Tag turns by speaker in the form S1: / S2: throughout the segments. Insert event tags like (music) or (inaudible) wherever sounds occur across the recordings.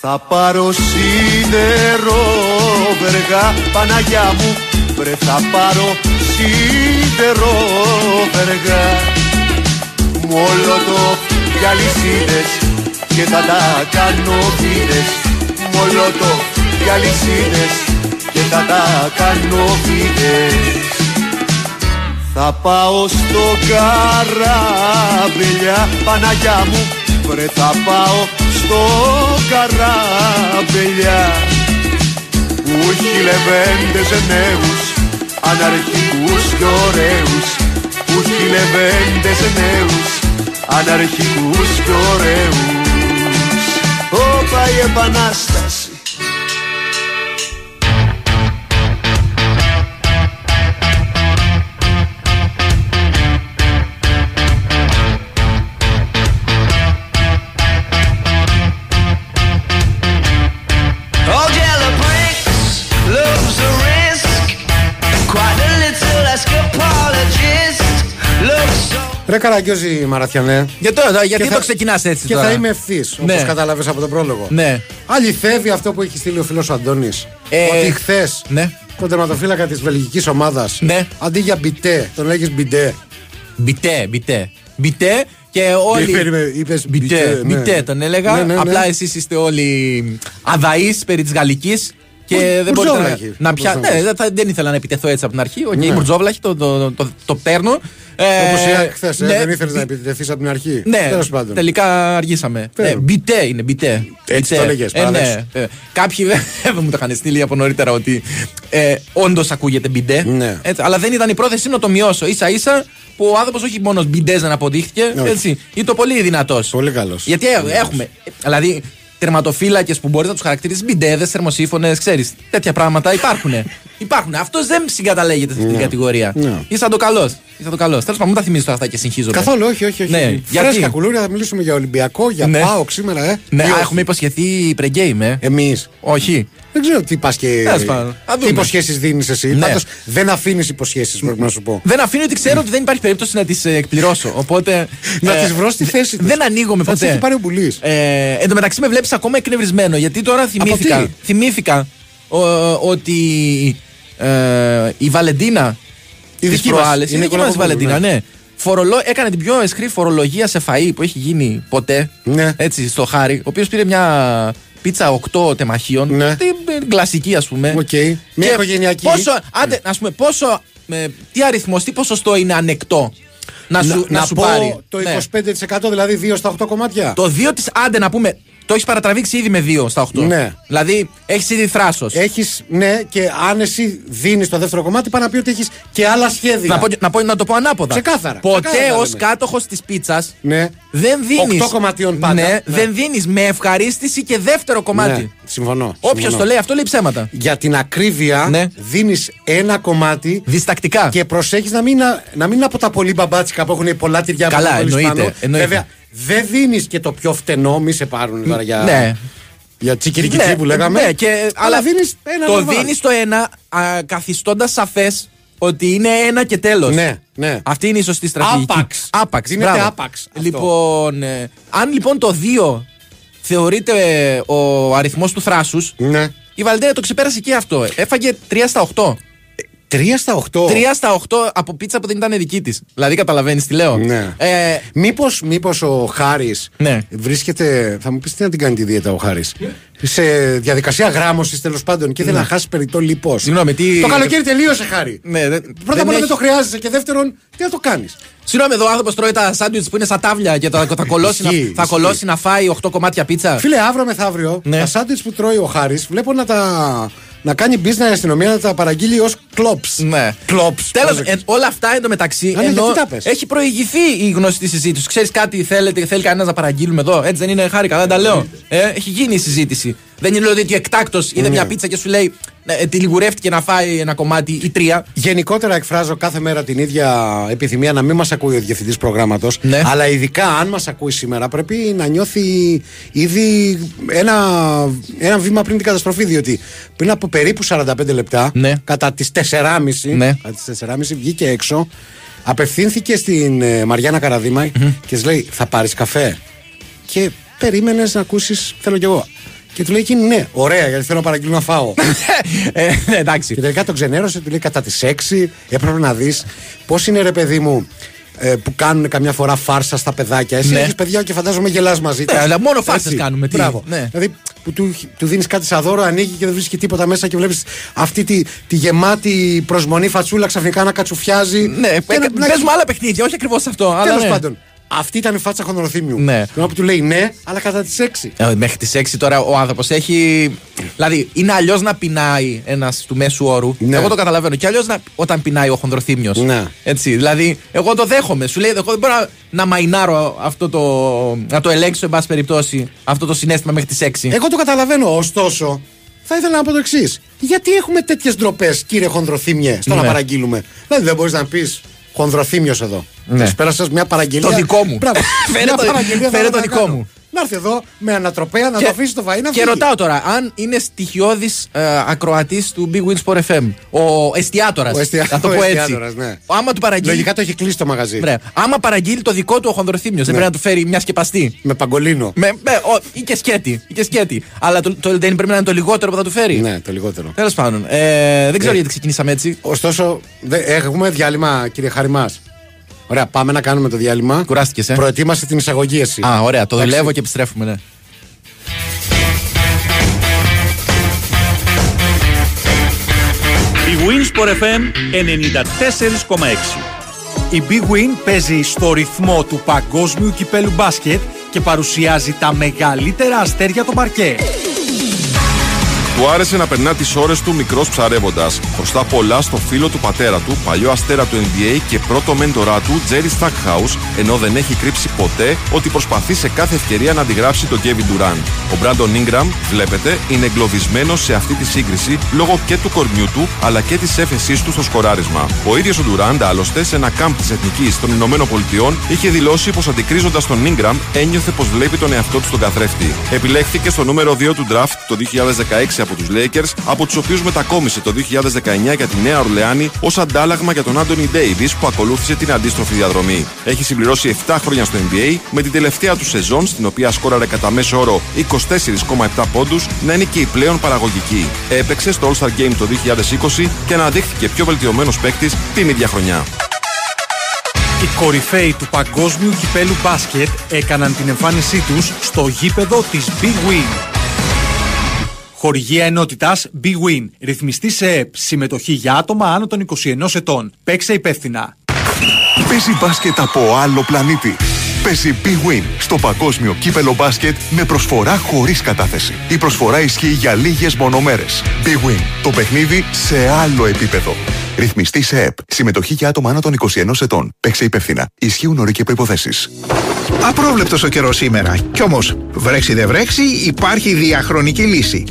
S1: Θα πάρω σίδερο βεργά Παναγιά μου βρε θα πάρω σίδερο βεργά. Μόλοτο για λυσίδες και θα τα κάνω φίδες Μολότο για λυσίδες και θα τα κάνω φίδες Θα πάω στο καράβελια Παναγιά μου βρε θα πάω στο καράβελια που έχει λεβέντες νέους αναρχικούς και ωραίους. Που έχει λεβέντες νέους αναρχικούς και ωραίους Όπα η επανάσταση
S2: Ρε Καραγκιόζη Μαραθιανέ.
S3: Για τώρα, γιατί
S2: Και
S3: το
S2: θα-
S3: ξεκινάς έτσι
S2: Και
S3: τώρα;
S2: θα είμαι ευθύς, όπως
S3: Ναι.
S2: κατάλαβε από τον πρόλογο.
S3: Ναι.
S2: Αληθεύει αυτό που έχει στείλει ο φίλος Αντώνης.
S3: Ε,
S2: ότι χθες
S3: ναι.
S2: τον τερματοφύλακα της βελγικής ομάδας
S3: Ναι.
S2: αντί για μπιτέ, τον λέγεις μπιντέ.
S3: Μπιτέ, μπιτέ. Μπιτέ και όλοι.
S2: Περίμενε, είπες
S3: Μπιτέ,
S2: μπιτέ, ναι.
S3: μπιτέ τον έλεγα.
S2: Ναι, ναι, ναι.
S3: Απλά εσείς είστε όλοι αδαείς περί της Γαλλικής. Και
S2: Μπουρ-
S3: δεν μπορείτε να,
S2: μπουρζόβλαχοι,
S3: να πια...
S2: όπως να
S3: Ναι,
S2: πεις.
S3: δεν, θα- δεν ήθελα να επιτεθώ έτσι από την αρχή. Οκ,
S2: Ναι.
S3: okay, μπουρζόβλαχοι, το, το, το, το, παίρνω. Ε,
S2: Όπως χθες,
S3: ναι,
S2: δεν ήθελες να
S3: μπι-
S2: επιτεθείς από την αρχή.
S3: Ναι,
S2: Τέλος πάντων.
S3: τελικά αργήσαμε.
S2: Τέλος.
S3: Ε, μπιτέ είναι, μπιτέ.
S2: Έτσι
S3: Μπιτέ.
S2: το έλεγες,
S3: ε, ναι.
S2: παραδέχεσαι.
S3: Ε, Κάποιοι (laughs) βέβαια μου το είχαν στείλει από νωρίτερα ότι ε, όντως ακούγεται μπιντέ.
S2: Ναι.
S3: Έτσι, αλλά δεν ήταν η πρόθεσή να το μειώσω. σα ίσα που ο άνθρωπος όχι μόνος μπιντέ δεν αποδείχθηκε,
S2: Όχι.
S3: έτσι, ή το πολύ δυνατός.
S2: Πολύ καλός.
S3: Γιατί ε, έχουμε. Δηλαδή, τερματοφύλακες που μπορείς να τους χαρακτηρίσει μπιντέδες, θερμοσύφωνες, ξέρεις. Τέτοια πράγματα υπάρχουν. (laughs) υπάρχουν. Αυτός δεν συγκαταλέγεται σε αυτή την κατηγορία.
S2: Ναι.
S3: Είσαι το καλός. Είσαι το καλός. Τέλος πάντων, μην τα θυμίζεις τώρα αυτά και συγχύζομαι.
S2: Καθόλου, όχι, όχι. όχι.
S3: Ναι,
S2: Φρέσκα
S3: γιατί;
S2: κουλούρια, θα μιλήσουμε για Ολυμπιακό, για
S3: Ναι.
S2: ΠΑΟΚ σήμερα, ε.
S3: Ναι,
S2: Ή
S3: α,
S2: όχι.
S3: έχουμε υποσχεθεί pre-game, ε.
S2: Εμείς.
S3: Όχι.
S2: Δεν ξέρω τι πας και.
S3: Τέλος πάντων. Α
S2: Τι
S3: δούμε.
S2: υποσχέσεις δίνεις εσύ.
S3: Ναι.
S2: Πάντως δεν αφήνεις υποσχέσεις, πρέπει να σου πω.
S3: Δεν αφήνω ότι ξέρω ότι δεν υπάρχει περίπτωση να τις εκπληρώσω. Οπότε.
S2: Να
S3: ε,
S2: τις βρω στη θέση τους.
S3: Δεν ανοίγομαι
S2: Θα τις
S3: ποτέ.
S2: έχει πάρει ο Μπουλής.
S3: Ε, εν τω μεταξύ με βλέπεις ακόμα εκνευρισμένο γιατί τώρα θυμήθηκα.
S2: τι;
S3: Θυμήθηκα ο, ότι ε, η Βαλεντίνα.
S2: Η
S3: τις
S2: δική μας,
S3: προάλλες,
S2: η
S3: η δική μας
S2: Νικολακοπούλου,
S3: Βαλεντίνα,
S2: ναι.
S3: ναι. Φορολό, έκανε την πιο εσχρή φορολογία σε φαΐ που έχει γίνει ποτέ.
S2: Ναι.
S3: Έτσι, στο Χάρη, ο οποίος πήρε μια πίτσα 8 τεμαχίων.
S2: Ναι.
S3: Την, την κλασική, ας πούμε.
S2: Οκ. Μια
S3: Και
S2: οικογενειακή.
S3: Πόσο, άντε, ας πούμε, πόσο, ε, τι αριθμός, τι ποσοστό είναι ανεκτό να σου, να, σου
S2: πω
S3: πάρει;
S2: το
S3: Ναι.
S2: 25% δηλαδή 2 στα 8 κομμάτια.
S3: Το 2 της, άντε να πούμε, το έχεις παρατραβήξει ήδη με 2 στα 8.
S2: Ναι.
S3: Δηλαδή έχεις ήδη θράσος.
S2: Έχεις, ναι, και αν εσύ δίνεις το δεύτερο κομμάτι, πάει να πει ότι έχεις και άλλα σχέδια.
S3: Να, πω, να, πω, να το πω ανάποδα.
S2: Ξεκάθαρα,
S3: Ποτέ
S2: ξεκάθαρα
S3: ως
S2: λέμε.
S3: κάτοχος της πίτσας
S2: Ναι.
S3: δεν δίνει.
S2: Οκτώ κομματιών πάντα.
S3: Ναι,
S2: Ναι.
S3: δεν δίνεις με ευχαρίστηση και δεύτερο κομμάτι.
S2: Ναι, συμφωνώ.
S3: Όποιος
S2: συμφωνώ.
S3: το λέει αυτό λέει ψέματα.
S2: Για την ακρίβεια
S3: Ναι.
S2: δίνεις ένα κομμάτι
S3: Διστακτικά.
S2: και προσέχεις να μην, να μην είναι από τα πολύ μπαμπάτσικα που έχουν πολλά τυριά
S3: Καλά,
S2: που έχουν πολύ
S3: εννοείται,
S2: σπάνο.
S3: εννοείται.
S2: Βέβαια, δεν δίνεις και το πιο φτενό, μη σε πάρουν τώρα για.
S3: Ναι.
S2: Για τσικυρικιτή που λέγαμε.
S3: Ναι, και,
S2: αλλά δίνεις ένα
S3: Το
S2: νορμάλ.
S3: δίνεις το ένα, καθιστώντας σαφές ότι είναι ένα και τέλος.
S2: Ναι, ναι.
S3: Αυτή είναι η σωστή στρατηγική.
S2: Άπαξ.
S3: Άπαξ.
S2: Δίνεται
S3: μπράβο.
S2: άπαξ αυτό.
S3: Λοιπόν, ε, αν λοιπόν το 2 θεωρείται ε, ο αριθμός του θράσους,
S2: Ναι.
S3: η Βαλντέα το ξεπέρασε και αυτό. Έφαγε 3 στα 8.
S2: 3 στα 8.
S3: 3 στα 8 από πίτσα που δεν ήταν δική της. Δηλαδή, καταλαβαίνεις τι λέω.
S2: Ναι.
S3: Ε,
S2: Μήπως, μήπως ο Χάρης
S3: Ναι.
S2: βρίσκεται, θα μου πεις τι να την κάνει τη δίαιτα ο Χάρης σε διαδικασία γράμμωσης τέλος πάντων και ήθελε να χάσει περιττό λίπος
S3: Συγγνώμη, τι-
S2: Το καλοκαίρι τελείωσε Χάρη
S3: ναι, δεν-
S2: Πρώτα
S3: δεν
S2: απ' όλα
S3: έχει-
S2: δεν το χρειάζεσαι και δεύτερον τι να το κάνεις
S3: Συγγνώμη, εδώ ο άνθρωπος τρώει τα σάντουιτς που είναι σαν τάβλια και θα, θα, κολώσει, να,
S2: Ισχύει,
S3: θα
S2: ισχύει.
S3: κολώσει να φάει 8 κομμάτια πίτσα.
S2: Φίλε αύριο μεθαύριο
S3: Ναι.
S2: τα σάντουιτς που τρώει ο Χάρης βλέπω να τα να κάνει business η αστυνομία να τα παραγγείλει ως κλόψ
S3: Ναι.
S2: Κλόψ
S3: Τέλος,
S2: πρόσεξε.
S3: όλα αυτά εντωμεταξύ.
S2: Α, ναι,
S3: ενώ
S2: γιατί τα πες;
S3: έχει προηγηθεί η γνωστή συζήτησης. Ξέρεις κάτι, θέλετε, θέλει κανένας να παραγγείλουμε εδώ. Έτσι δεν είναι, χάρηκα, δεν τα λέω. Ε, έχει γίνει η συζήτηση. Δεν είναι δηλαδή ότι εκτάκτος είδε
S2: Ναι.
S3: μια πίτσα και σου λέει ε, τη λιγουρεύτηκε να φάει ένα κομμάτι ή τρία.
S2: Γενικότερα εκφράζω κάθε μέρα την ίδια επιθυμία να μην μας ακούει ο διευθυντής προγράμματος.
S3: Ναι.
S2: Αλλά ειδικά αν μας ακούει σήμερα, πρέπει να νιώθει ήδη ένα, ένα βήμα πριν την καταστροφή. Διότι πριν από περίπου 45 λεπτά,
S3: Ναι.
S2: κατά τις 4.30,
S3: Ναι.
S2: κατά τις 4.30 βγήκε έξω, απευθύνθηκε στην ε, Μαριάννα Καραδίμα και της λέει: Θα πάρεις καφέ; Και περίμενες να ακούσεις, θέλω κι εγώ. Και του λέει εκείνη ναι, ωραία, γιατί θέλω να παραγγείλω να φάω. (laughs)
S3: ε, ναι, εντάξει.
S2: Και τελικά τον ξενέρωσε, του λέει κατά τις 6. Έπρεπε να δεις πώς είναι ρε παιδί μου ε, που κάνουν καμιά φορά φάρσα στα παιδάκια. Εσύ
S3: Ναι.
S2: έχεις παιδιά και φαντάζομαι γελάς μαζί τους.
S3: Ναι, αλλά μόνο φάρσες κάνουμε, τι,
S2: Μπράβο.
S3: ναι.
S2: Δηλαδή που του, του δίνεις κάτι σαν δώρο, ανοίγει και δεν βρίσκει τίποτα μέσα και βλέπεις αυτή τη, τη γεμάτη προσμονή φατσούλα ξαφνικά να κατσουφιάζει.
S3: Ναι,
S2: Και
S3: ε,
S2: να- να-
S3: παίζουμε άλλα παιχνίδια, όχι ακριβώς αυτό. αλλά
S2: Τέλος
S3: ναι.
S2: πάντων. Αυτή ήταν η φάτσα χονδροθύμιου.
S3: Ναι.
S2: Την ώρα που του λέει ναι, αλλά κατά τις 6.
S3: Ε, μέχρι τις 6 τώρα ο άνθρωπος έχει. Δηλαδή, είναι αλλιώς να πεινάει ένας του μέσου όρου.
S2: Ναι.
S3: Εγώ το καταλαβαίνω. Και αλλιώς όταν πεινάει ο χονδροθύμιο.
S2: Ναι.
S3: Έτσι. Δηλαδή, εγώ το δέχομαι. Σου λέει, εγώ δεν μπορώ να, να μαϊνάρω αυτό το. να το ελέγξω, εν πάση περιπτώσει, αυτό το συνέστημα μέχρι τις 6.
S2: Εγώ το καταλαβαίνω. Ωστόσο, θα ήθελα να πω το εξής. Γιατί έχουμε τέτοιες ντροπές, κύριε Χονδροθύμιε, στο να
S3: Ναι.
S2: παραγγείλουμε; Δηλαδή, δεν μπορείς να πεις Χονδροθύμιος εδώ.
S3: Ναι.
S2: Ναι. πέρασα μια παραγγελία.
S3: Το δικό μου.
S2: Μπράβο. (laughs)
S3: Φέρε
S2: Μια
S3: το-
S2: παραγγελία θα
S3: φέρε
S2: να
S3: το
S2: τα
S3: δικό
S2: κάνω.
S3: μου.
S2: Να έρθει εδώ με ανατροπέα να το αφήσει το φαΐ να
S3: και
S2: φύγει.
S3: ρωτάω τώρα, αν είναι στοιχειώδης ε, ακροατής του Big Win Sport FM, ο εστιατόρα.
S2: Ο εστια-
S3: Να το
S2: ο
S3: πω έτσι.
S2: εστιατόρας, ναι.
S3: Άμα του παραγγείλει.
S2: Λογικά το έχει κλείσει το μαγαζί.
S3: Βρε, άμα παραγγείλει το δικό του ο χονδροθύμιος, δεν
S2: Ναι.
S3: πρέπει να του φέρει μια σκεπαστή.
S2: Με παγκολίνο.
S3: Με, με, ο, ή και σκέτη. Ή και σκέτη. Αλλά το, το, δεν πρέπει να είναι το λιγότερο που θα του φέρει.
S2: Ναι, το λιγότερο.
S3: Τέλος πάντων. Ε, δεν ξέρω
S2: Ε.
S3: γιατί ξεκινήσαμε έτσι.
S2: Ωστόσο, δε- έχουμε διάλειμμα, κύριε Χαριμάς. Ωραία, πάμε να κάνουμε το διάλειμμα.
S3: Κουράστηκες, ε;
S2: Προετοίμασε την εισαγωγή εσύ.
S3: Α, ωραία. Το
S2: Εντάξει.
S3: δουλεύω και επιστρέφουμε, ναι.
S4: Η Winsport FM 94,6.
S5: Η Big Win παίζει στο ρυθμό του παγκόσμιου κυπέλου μπάσκετ και παρουσιάζει τα μεγαλύτερα αστέρια του παρκέ.
S6: Του άρεσε να περνά τις ώρες του μικρός ψαρεύοντας. Χρωστά πολλά στο φίλο του πατέρα του, παλιό αστέρα του NBA και πρώτο μέντορά του, Τζέρι Stackhouse, ενώ δεν έχει κρύψει ποτέ ότι προσπαθεί σε κάθε ευκαιρία να αντιγράψει τον Kevin Durant. Ο Brandon Ingram, βλέπετε, είναι εγκλωβισμένος σε αυτή τη σύγκριση λόγω και του κορμιού του αλλά και της έφεσής του στο σκοράρισμα. Ο ίδιος ο Durant, άλλωστε, σε ένα κάμπ της Εθνικής των Ηνωμένων Πολιτειών, είχε δηλώσει πως αντικρίζοντας τον Ingram ένιωθε πως βλέπει τον εαυτό του στον καθρέφτη. Επιλέχθηκε στο νούμερο 2 του draft το 2016 από τους Lakers, από τους οποίους μετακόμισε το 2019 για τη Νέα Ορλεάνη ως αντάλλαγμα για τον Άντωνι Davis που ακολούθησε την αντίστροφη διαδρομή. Έχει συμπληρώσει 7 χρόνια στο NBA με την τελευταία του σεζόν, στην οποία σκόραρε κατά μέσο όρο 24,7 πόντους, να είναι και η πλέον παραγωγική. Έπαιξε στο All Star Game το 2020 και αναδείχθηκε πιο βελτιωμένος παίκτης την ίδια χρονιά.
S5: Οι κορυφαίοι του παγκόσμιου κυπέλου μπάσκετ έκαναν την εμφάνισή τους στο γήπεδο της Big Win. Χορηγία ενότητας Big Win. Ρυθμιστή σε ΕΠ. Συμμετοχή για άτομα άνω των 21 ετών. Παίξε υπεύθυνα.
S7: Παίζει μπάσκετ από άλλο πλανήτη. Παίζει Big Win στο παγκόσμιο κύπελο μπάσκετ με προσφορά χωρίς κατάθεση. Η προσφορά ισχύει για λίγες μονομέρες. Big Win. Το παιχνίδι σε άλλο επίπεδο. Ρυθμιστή σε ΕΠ. Συμμετοχή για άτομα άνω των 21 ετών. Παίξε υπεύθυνα. Ισχύουν όροι και προϋποθέσεις.
S8: Απρόβλεπτος ο καιρός σήμερα. Κι όμως, βρέξει δεν βρέξει, υπάρχει διαχρονική λύση.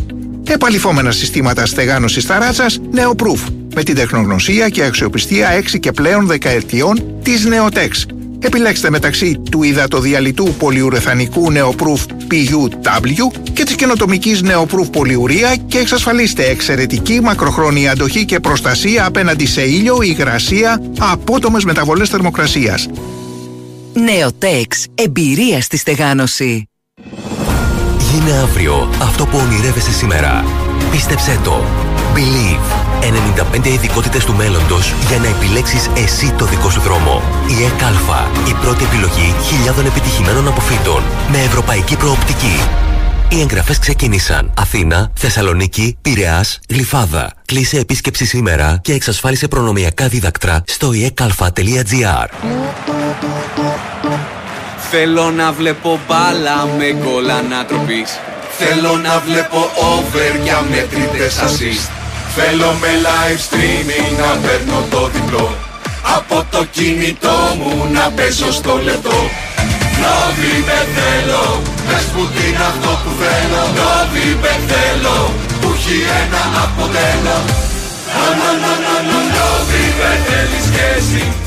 S8: Επαλυφόμενα συστήματα στεγάνωσης ταράτσας Neoproof. Με την τεχνογνωσία και αξιοπιστία 6 και πλέον δεκαετιών της Neotex. Επιλέξτε μεταξύ του υδατοδιαλυτού πολυουρεθανικού Neoproof PUW και της καινοτομικής Neoproof πολυουρία και εξασφαλίστε εξαιρετική μακροχρόνια αντοχή και προστασία απέναντι σε ήλιο, υγρασία, απότομες μεταβολές θερμοκρασίας.
S9: Νεοτέξ. Εμπειρία στη στεγάνωση.
S10: Γίνε αύριο αυτό που ονειρεύεσαι σήμερα. Πίστεψέ το. Believe. 95 ειδικότητες του μέλλοντος για να επιλέξεις εσύ το δικό σου δρόμο. Η ΕΚΑΛΦΑ. Η πρώτη επιλογή χιλιάδων επιτυχημένων αποφύτων. Με ευρωπαϊκή προοπτική. Οι εγγραφές ξεκίνησαν. Αθήνα, Θεσσαλονίκη, Πειραιά, Γλυφάδα. Κλείσε επίσκεψη σήμερα και εξασφάλισε προνομιακά δίδακτρα στο ekalfa.gr.
S11: Θέλω να βλέπω μπάλα με γκολ ανατροπής. Θέλω να βλέπω over για μετρητές assist. Θέλω με live streaming να παίρνω το διπλό. Από το κινητό μου να παίζω στο λεπτό. Νόβι με θέλω, πες που τι είναι αυτό που θέλω. Νόβι με θέλω
S1: όχι ένα από τέλο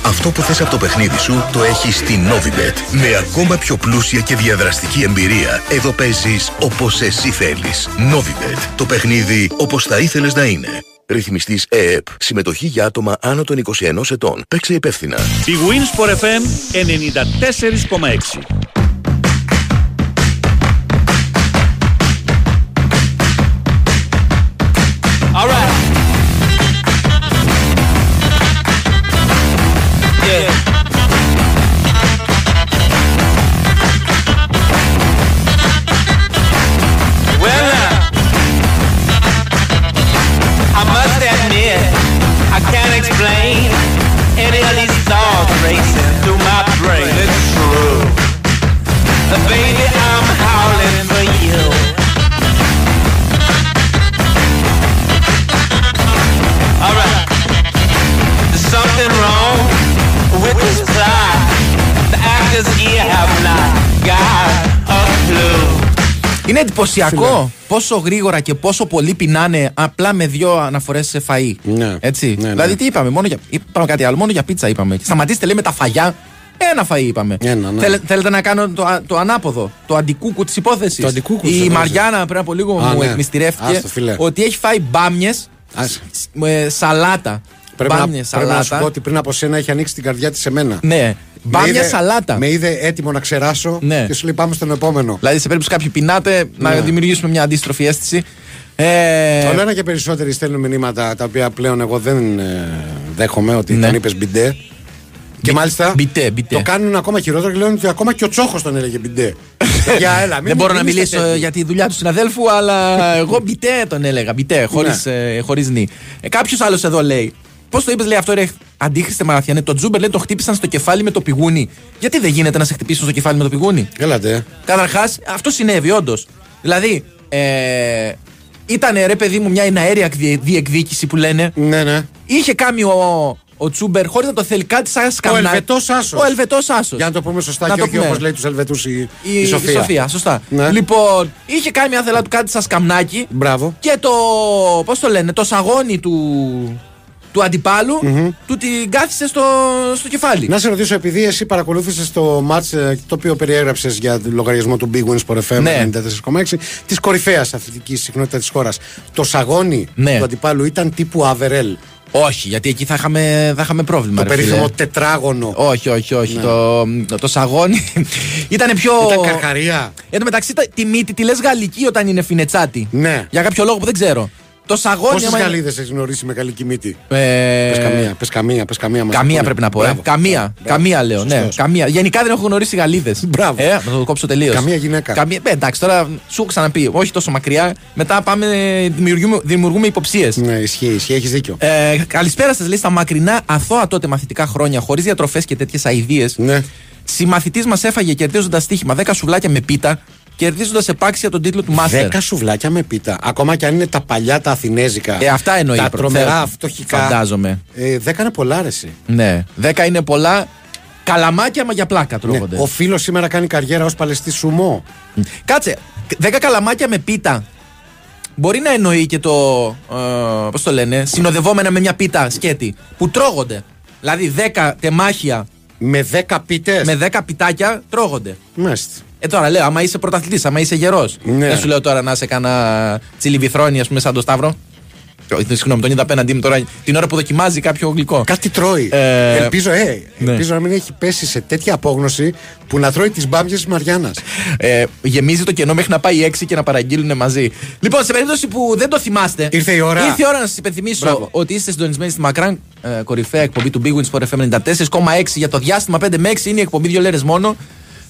S12: Αυτό που θες από το παιχνίδι σου το έχεις στη Novibet. Με ακόμα πιο πλούσια και διαδραστική εμπειρία. Εδώ παίζεις όπως εσύ θέλεις. Novibet. Το παιχνίδι όπως θα ήθελες να είναι. Ρυθμιστής ΕΕΠ. Συμμετοχή για άτομα άνω των 21 ετών. Παίξε υπεύθυνα.
S4: Η Winsport FM 94,6.
S3: Εντυπωσιακό πόσο γρήγορα και πόσο πολύ πεινάνε απλά με δύο αναφορές σε φαΐ. Έτσι.
S2: ναι.
S3: Δηλαδή, τι είπαμε, μόνο για, είπαμε κάτι άλλο, μόνο για πίτσα είπαμε. Σταματήστε, λέει με τα φαγιά. Ένα φαΐ είπαμε.
S2: Ένα, ναι.
S3: Θέλε- θέλετε να κάνω το, α- το ανάποδο, το αντικούκου της υπόθεσης;
S2: Το αντικούκου της
S3: Η
S2: υπόθεσης.
S3: Μαριάννα πριν από λίγο
S2: Α,
S3: μου
S2: ναι.
S3: εκμυστηρεύτηκε
S2: Άστο, φίλε.
S3: ότι έχει φάει μπάμιες με σαλάτα.
S2: Πρέπει, να,
S3: Μπάμιες,
S2: πρέπει να σου
S3: σαλάτα.
S2: πω ότι πριν από σένα έχει ανοίξει την καρδιά της σε μένα.
S3: Ναι.
S2: Με
S3: Μπάμια
S2: είδε-
S3: σαλάτα.
S2: Με είδε έτοιμο να ξεράσω
S3: Ναι.
S2: και σου λέει πάμε στον επόμενο.
S3: Δηλαδή, σε περίπτωση κάποιοι πεινάτε, να
S2: Ναι.
S3: δημιουργήσουμε μια αντίστροφη αίσθηση. Ε,
S2: Όλο ένα και περισσότεροι στέλνουν μηνύματα τα οποία πλέον εγώ δεν ε, δέχομαι ότι
S3: Ναι.
S2: τον είπες μπιντέ. Και μάλιστα
S3: μπιτέ, μπιτέ.
S2: το κάνουν ακόμα χειρότερο και λένε ότι ακόμα και ο Τσόχος τον έλεγε μπιντέ. (laughs) Για έλα, μην-
S3: Δεν μπορώ
S2: μην
S3: να
S2: είστε
S3: μιλήσω
S2: τέτοιοι.
S3: για τη δουλειά του συναδέλφου, αλλά εγώ μπιτέ τον έλεγα. Μπιτέ, χωρίς ε, χωρίς νη. Ε, Κάποιος άλλος εδώ λέει. Πώς το είπες, λέει αυτό, ρε αντίχρηστε μαραθιανέ. Το Τζούμπερ λέει το χτύπησαν στο κεφάλι με το πηγούνι. Γιατί δεν γίνεται να σε χτυπήσουν στο κεφάλι με το πηγούνι;
S2: Έλατε.
S3: Καταρχάς, αυτό συνέβη, όντως. Δηλαδή, ε, ήταν ρε παιδί μου μια εναέρια διε- διεκδίκηση που λένε.
S2: Ναι, ναι.
S3: Είχε κάνει ο, ο Τσούμπερ χωρίς να το θέλει κάτι σαν σκαμνά.
S2: Ελβετός Άσος.
S3: Ο Ελβετός Άσος.
S2: Για να το πούμε σωστά
S3: Να
S2: και
S3: το
S2: όχι
S3: πούμε.
S2: όπως λέει τους Ελβετούς η,
S3: Η,
S2: η Σοφία.
S3: σωστά.
S2: Ναι.
S3: Λοιπόν, είχε κάνει μια θέλα του κάτι σαν σκαμνάκι.
S2: Μπράβο.
S3: Και το. Πώς το λένε, το σαγόνι του, του αντιπαλου του την κάθισε στο, στο κεφάλι.
S2: Να σε ρωτήσω, επειδή εσύ παρακολούθησες το μάτς ε, το οποίο περιέγραψες για το λογαριασμό του Big Wins Sport FM
S3: Ναι.
S2: 94,6 της κορυφαίας αθλητικής συχνότητας της χώρας. Το σαγόνι
S3: Ναι.
S2: του αντιπάλου ήταν τύπου Αβερέλ.
S3: Όχι, γιατί εκεί θα είχαμε, θα είχαμε πρόβλημα.
S2: Το
S3: ρε φίλε.
S2: περίφημο τετράγωνο.
S3: Όχι, όχι, όχι.
S2: Ναι.
S3: Το, το σαγόνι (laughs) ήταν πιο.
S2: Ήταν καρχαρία.
S3: Εν τω μεταξύ, τα- τη μύτη τη λες γαλλική όταν είναι φινετσάτη.
S2: Ναι.
S3: Για κάποιο λόγο που δεν ξέρω. Το σαγόνι.
S2: Πόσες
S3: άμα είναι-
S2: γαλίδε έχεις γνωρίσει με καλή μύτη.
S3: Ε,
S2: Πες καμία, πες καμία, πες καμία. μας
S3: Καμία
S2: πούνε.
S3: πρέπει να πω. Ε.
S2: Μπράβο.
S3: Καμία.
S2: Μπράβο.
S3: Καμία λέω. Ναι,
S2: Σωστός.
S3: καμία. Γενικά δεν έχω γνωρίσει Γαλλίδε.
S2: Μπράβο.
S3: Ε, να το κόψω τελείως.
S2: Καμία γυναίκα.
S3: Καμία... Ε, εντάξει, τώρα σου έχω ξαναπεί. Όχι τόσο μακριά. Μετά πάμε. Δημιουργούμε, δημιουργούμε υποψίες.
S2: Ναι, ισχύει, ισχύει, έχεις δίκιο.
S3: Ε, καλησπέρα σας, λέει στα μακρινά αθώα τότε μαθητικά χρόνια, χωρίς διατροφές και τέτοιες αειδίε.
S2: Ναι.
S3: Συμμαθητής μας έφαγε κερδίζοντας στοίχημα 10 σουβλάκια με πίτα, κερδίζοντας επάξια τον τίτλο του Μάστερ.
S2: Δέκα σουβλάκια με πίτα. Ακόμα και αν είναι τα παλιά τα αθηνέζικα.
S3: Ε, αυτά εννοεί.
S2: Τα
S3: προ-
S2: τρομερά
S3: θε-
S2: φτωχικά.
S3: Φαντάζομαι.
S2: Ε, δέκα είναι πολλά, ρε, εσύ.
S3: Ναι. 10 είναι πολλά. Καλαμάκια, μα για πλάκα τρώγονται.
S2: Ναι. Ο φίλος σήμερα κάνει καριέρα ως παλαιστής σουμό.
S3: Κάτσε, 10 καλαμάκια με πίτα. Μπορεί να εννοεί και το. Ε, Πώς το λένε, συνοδευόμενα με μια πίτα σκέτη. Που τρώγονται. Δηλαδή 10 τεμάχια
S2: Με δέκα πίτες.
S3: με 10 πιτάκια τρώγονται.
S2: Μάλιστα.
S3: Ε, τώρα λέω, άμα είσαι πρωταθλητής, άμα είσαι γερός.
S2: Ναι.
S3: Δεν σου λέω τώρα να σε κάνα τσιλιβιθρόνι, ας πούμε, σαν το Σταύρο. Ε, Συγγνώμη, τον είδα απέναντί μου τώρα την ώρα που δοκιμάζει κάποιο γλυκό.
S2: Κάτι τρώει.
S3: Ε,
S2: ελπίζω, ε,
S3: ναι.
S2: ελπίζω να μην έχει πέσει σε τέτοια απόγνωση που να τρώει τις μπάμπιε της Μαριάννας. (laughs)
S3: Ε, γεμίζει το κενό μέχρι να πάει 6 και να παραγγείλουν μαζί. Λοιπόν, σε περίπτωση που δεν το θυμάστε.
S2: Ήρθε η ώρα.
S3: Ήρθε η ώρα να σας υπενθυμίσω
S2: Μπράβο.
S3: ότι είστε συντονισμένοι στη μακράν ε, κορυφαία εκπομπή του Big Wins for FM 94,6 για το διάστημα 5 με 6. Είναι η εκπομπή δύο λέρες μόνο.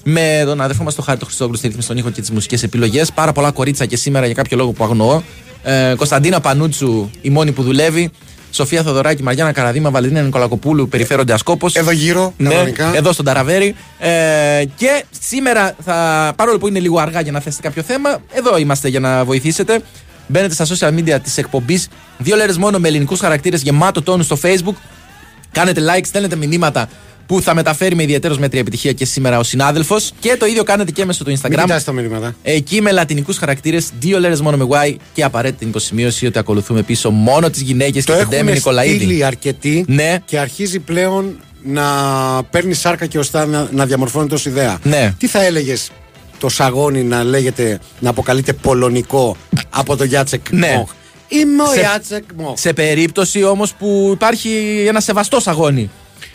S3: Με τον αδερφό μας τον Χάρη τον Χριστόγλου στη ρύθμιση των ήχων και τις μουσικές επιλογές. Πάρα πολλά κορίτσα και σήμερα για κάποιο λόγο που αγνοώ. Ε, Κωνσταντίνα Πανούτσου, η μόνη που δουλεύει. Σοφία Θοδωράκη, Μαριάννα Καραδίμα, Βαλεντίνα Νικολακοπούλου, περιφέρονται ασκόπος.
S2: Εδώ γύρω,
S3: Ναι,
S2: κανονικά.
S3: εδώ στον Ταραβέρι. Ε, και σήμερα, θα, παρόλο που είναι λίγο αργά για να θέσετε κάποιο θέμα, εδώ είμαστε για να βοηθήσετε. Μπαίνετε στα social media της εκπομπής. Δύο λέρες μόνο με ελληνικούς χαρακτήρες γεμάτο τόνους στο Facebook. Κάνετε like, στέλνετε μηνύματα που θα μεταφέρει με ιδιαίτερος μέτρια επιτυχία και σήμερα ο συνάδελφος. Και το ίδιο κάνετε και μέσω του
S2: Μην
S3: Instagram.
S2: κοιτάς τα μηνύματα.
S3: Εκεί με λατινικούς χαρακτήρες, δύο λέρες μόνο με Y και απαραίτητη υποσημείωση ότι ακολουθούμε πίσω μόνο τις γυναίκες και
S2: Το
S3: τον Ντέμι
S2: έχουμε
S3: Νικολαίδη.
S2: στείλει αρκετοί
S3: Ναι.
S2: και αρχίζει πλέον να παίρνει σάρκα και οστά να, να διαμορφώνεται ως ιδέα.
S3: Ναι.
S2: Τι θα έλεγες το σαγόνι να λέγεται, να αποκαλείται πολωνικό από το Γιάτσεκ
S3: Ναι.
S2: Μοχ. Είμαι ο
S3: Σε-
S2: Γιάτσεκ Μοχ.
S3: Σε περίπτωση όμως που υπάρχει ένα σεβαστό αγώνι.